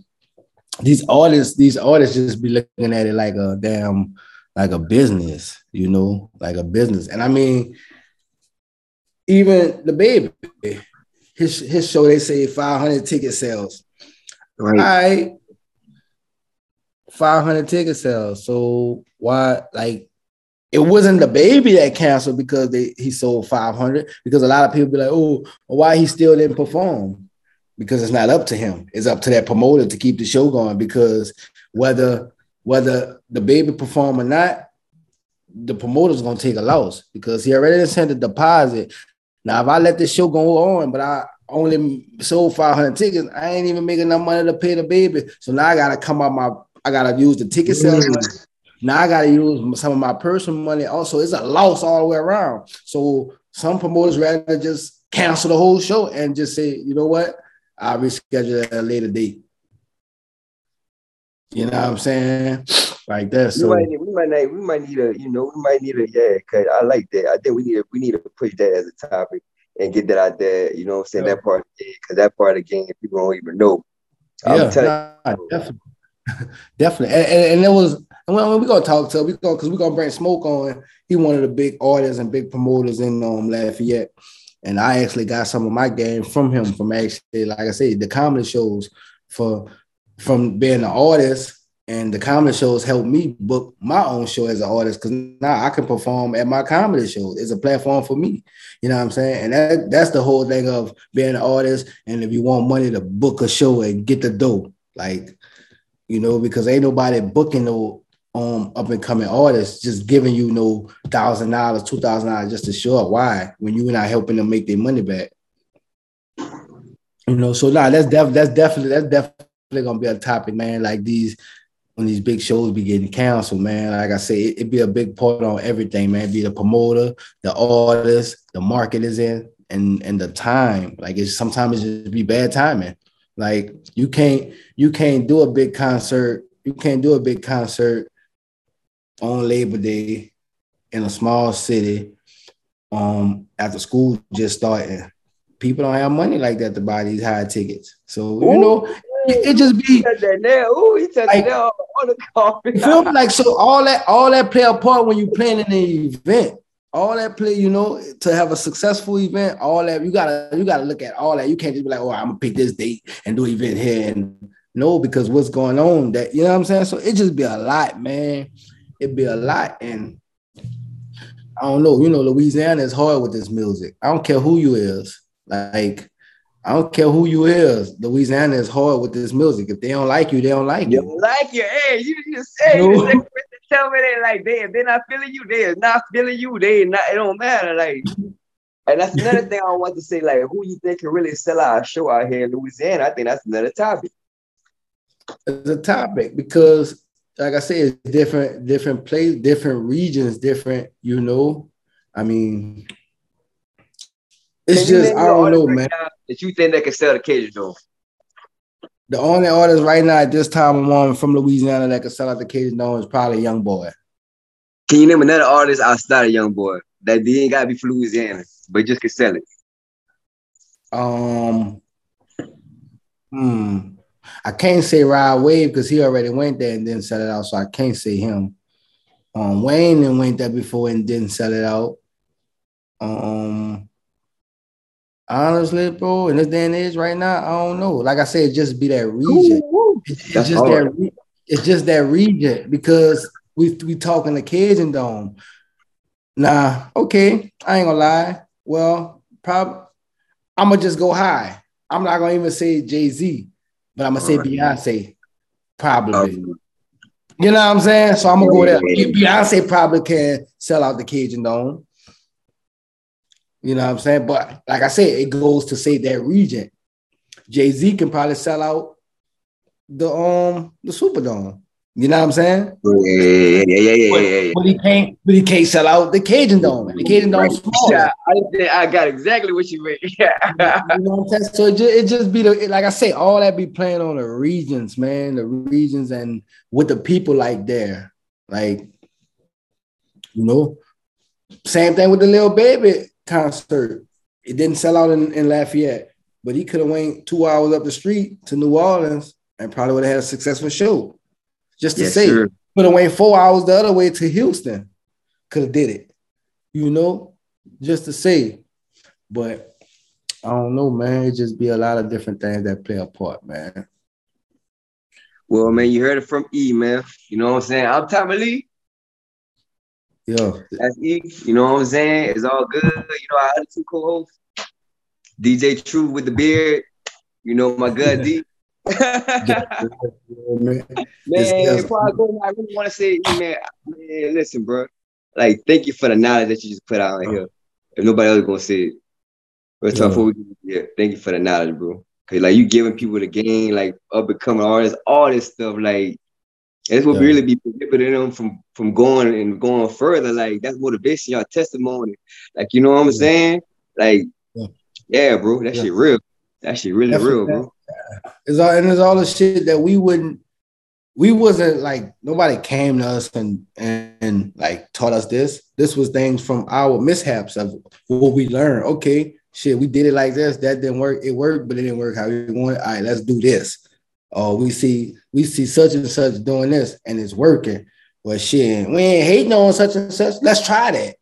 these artists, these artists just be looking at it like a damn, like a business, you know, like a business. And I mean, even the baby, his his show they say 500 ticket sales. Right. All right. 500 ticket sales. So why like it wasn't the baby that canceled because they he sold 500 because a lot of people be like, "Oh, why he still didn't perform?" Because it's not up to him. It's up to that promoter to keep the show going because whether whether the baby perform or not, the promoter's gonna take a loss because he already sent a deposit now, if I let this show go on, but I only sold 500 tickets, I ain't even making enough money to pay the baby. So now I gotta come out my, I gotta use the ticket sales mm. money. Now I gotta use some of my personal money. Also, it's a loss all the way around. So some promoters rather just cancel the whole show and just say, you know what, I'll reschedule at a later date. You know what I'm saying? Like that. So we might, we might need, we might need a, you know, we might need a yeah, cause I like that. I think we need to we need to push that as a topic and get that out there. You know, what I'm saying yeah. that part of the game, cause that part of the game people don't even know. I'm yeah, nah, definitely, definitely, and, and, and it was. And when we gonna talk to, we gonna, because we gonna bring Smoke on. He one of the big artists and big promoters in um Lafayette, and I actually got some of my game from him from actually, like I said, the comedy shows for from being an artist and the comedy shows helped me book my own show as an artist because now I can perform at my comedy shows. It's a platform for me. You know what I'm saying? And that, that's the whole thing of being an artist. And if you want money to book a show and get the dough, like, you know, because ain't nobody booking no um up and coming artists just giving you no thousand dollars, two thousand dollars just to show up. Why? When you're not helping them make their money back. You know, so now nah, that's def- that's definitely that's definitely gonna be a topic, man. Like these when these big shows be getting canceled, man. Like I say, it, it be a big part on everything, man. Be the promoter, the artist, the market is in, and and the time. Like it's sometimes it just be bad timing. Like you can't you can't do a big concert. You can't do a big concert on Labor Day in a small city um after school just starting. People don't have money like that to buy these high tickets. So you know, it just be. Ooh, he said like, on the coffee. You feel me? Like so, all that all that play a part when you planning an event. All that play, you know, to have a successful event. All that you gotta you gotta look at all that. You can't just be like, oh, I'm gonna pick this date and do event here and no, because what's going on? That you know what I'm saying. So it just be a lot, man. It be a lot, and I don't know. You know, Louisiana is hard with this music. I don't care who you is. Like I don't care who you is. Louisiana is hard with this music. If they don't like you, they don't like you. Don't like you. Hey, you just say no. you tell me they like they they're not feeling you. They is not feeling you. They not. It don't matter. Like, and that's another thing I want to say. Like, who you think can really sell our show out here in Louisiana? I think that's another topic. It's a topic because, like I say, it's different, different place, different regions, different. You know, I mean, it's just I don't know, man. That you think they can sell the cage though? The only artist right now at this time I'm on from Louisiana that can sell out the Cajun Dome is probably YoungBoy. Can you name another artist outside of YoungBoy that they ain't gotta be from Louisiana, but just can sell it? Um, hmm. I can't say Rod Wave because he already went there and didn't sell it out, so I can't say him. Um, Wayne and went there before and didn't sell it out. Um, honestly, bro, in this day and age, right now, I don't know. Like I said, just be that region. It's, it's just hard. that. Re- it's just that region because we we talking the Cajun Dome. Nah, okay, I ain't gonna lie. Well, probably I'm gonna just go high. I'm not gonna even say Jay Z, but I'm gonna say Alright. Beyonce, probably. Um, You know what I'm saying? So I'm gonna go there. Yeah. Beyonce probably can sell out the Cajun Dome. You know what I'm saying? But like I said, it goes to say that region. Jay Z can probably sell out the um the Superdome. You know what I'm saying? yeah, yeah, yeah, yeah, yeah, yeah, yeah. But he can't, but he can't sell out the Cajun Dome. The Cajun Dome's small. Yeah, I, I got exactly what you meant. Yeah. You know what I'm saying? So it just, it just be the like I say, all that be playing on the regions, man. The regions and what the people like there. Like, you know, same thing with the Lil Baby concert. It didn't sell out in, in Lafayette, but he could have went two hours up the street to New Orleans and probably would have had a successful show. Just to Yes, say, sir. could have went four hours the other way to Houston. Could have did it, you know, just to say. But I don't know, man. It just be a lot of different things that play a part, man. Well, man, you heard it from E, man. You know what I'm saying? I'm Tommy Lee. Yo, That's E. You know what I'm saying? It's all good. You know, our other two co-hosts, DJ Truth with the beard. You know, my good D. man. Man, just- before I go, I really want to say, man, man, listen, bro. Like, thank you for the knowledge that you just put out here. If nobody else gonna say it. But Yeah. before we yeah, thank you for the knowledge, bro. Cause like you giving people the game, like up and coming artists, all this stuff, like that's what Yeah. really be prohibiting them from from going and going further. Like that's motivation, your testimony. Like you know what I'm Yeah. saying? Like Yeah. yeah, bro, that shit real. That shit really That's real, bro. It's all and it's all the shit that we wouldn't. We wasn't like nobody came to us and, and and like taught us this. This was things from our mishaps of what we learned. Okay, shit, we did it like this. That didn't work. It worked, but it didn't work how we wanted. All right, let's do this. Or we see we see such and such doing this and it's working. Well, shit, we ain't hating on such and such. Let's try that.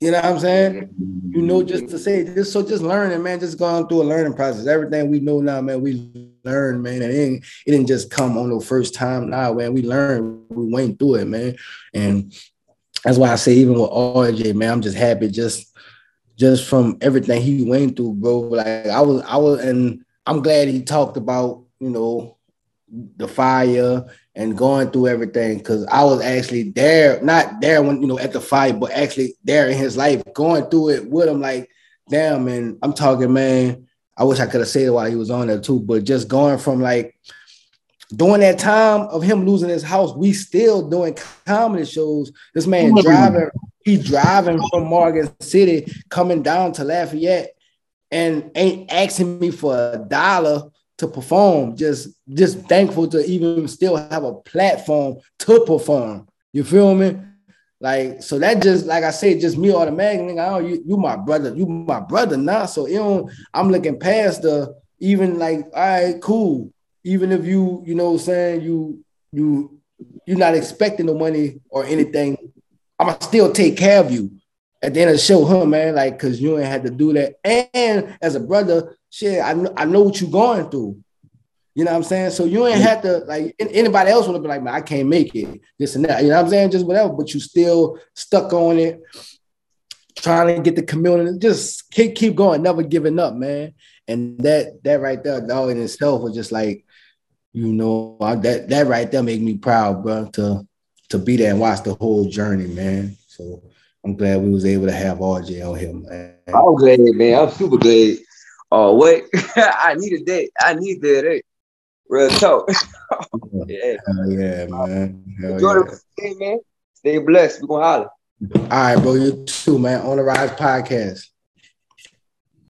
You know what I'm saying? you know, just to say this, so just learning, man, just going through a learning process. Everything we know now, man, we learn, man, and it, ain't, it didn't just come on the first time. Now, man, we learned, we went through it, man, and that's why I say even with RJ, man, I'm just happy, just just from everything he went through, bro. Like I was, I was, and I'm glad he talked about, you know, the fire and going through everything because I was actually there, not there when you know at the fight, but actually there in his life, going through it with him. Like, damn, man, I'm talking, man. I wish I could have said it while he was on there too, but just going from like during that time of him losing his house, we still doing comedy shows. This man driving, he driving from Morgan City, coming down to Lafayette, and ain't asking me for a dollar to perform. Just just thankful to even still have a platform to perform. You feel me? Like so that just like I said, just me automatically. Oh, you you my brother, you my brother now. So you know, I'm looking past the even like, all right, cool. Even if you, you know saying, you you you're not expecting the money or anything, I'ma still take care of you at the end of the show, huh, man? Like, cause you ain't had to do that. And as a brother, shit, I know, I know what you're going through. You know what I'm saying? So you ain't have to like an- anybody else would have been like, man, I can't make it, this and that. You know what I'm saying? Just whatever, but you still stuck on it, trying to get the community. Just keep keep going, never giving up, man. And that that right there, dog in itself was just like, you know, that that right there made me proud, bro, to to be there and watch the whole journey, man. So I'm glad we was able to have RJ on here, man. I'm glad, man. I'm super glad. Oh, wait. I need a date. I need that. eh? Real talk. yeah. Hell yeah, man. Hell Enjoy yeah. man. Stay blessed. We're gonna holler. All right, bro. You too, man. On Da Rize podcast.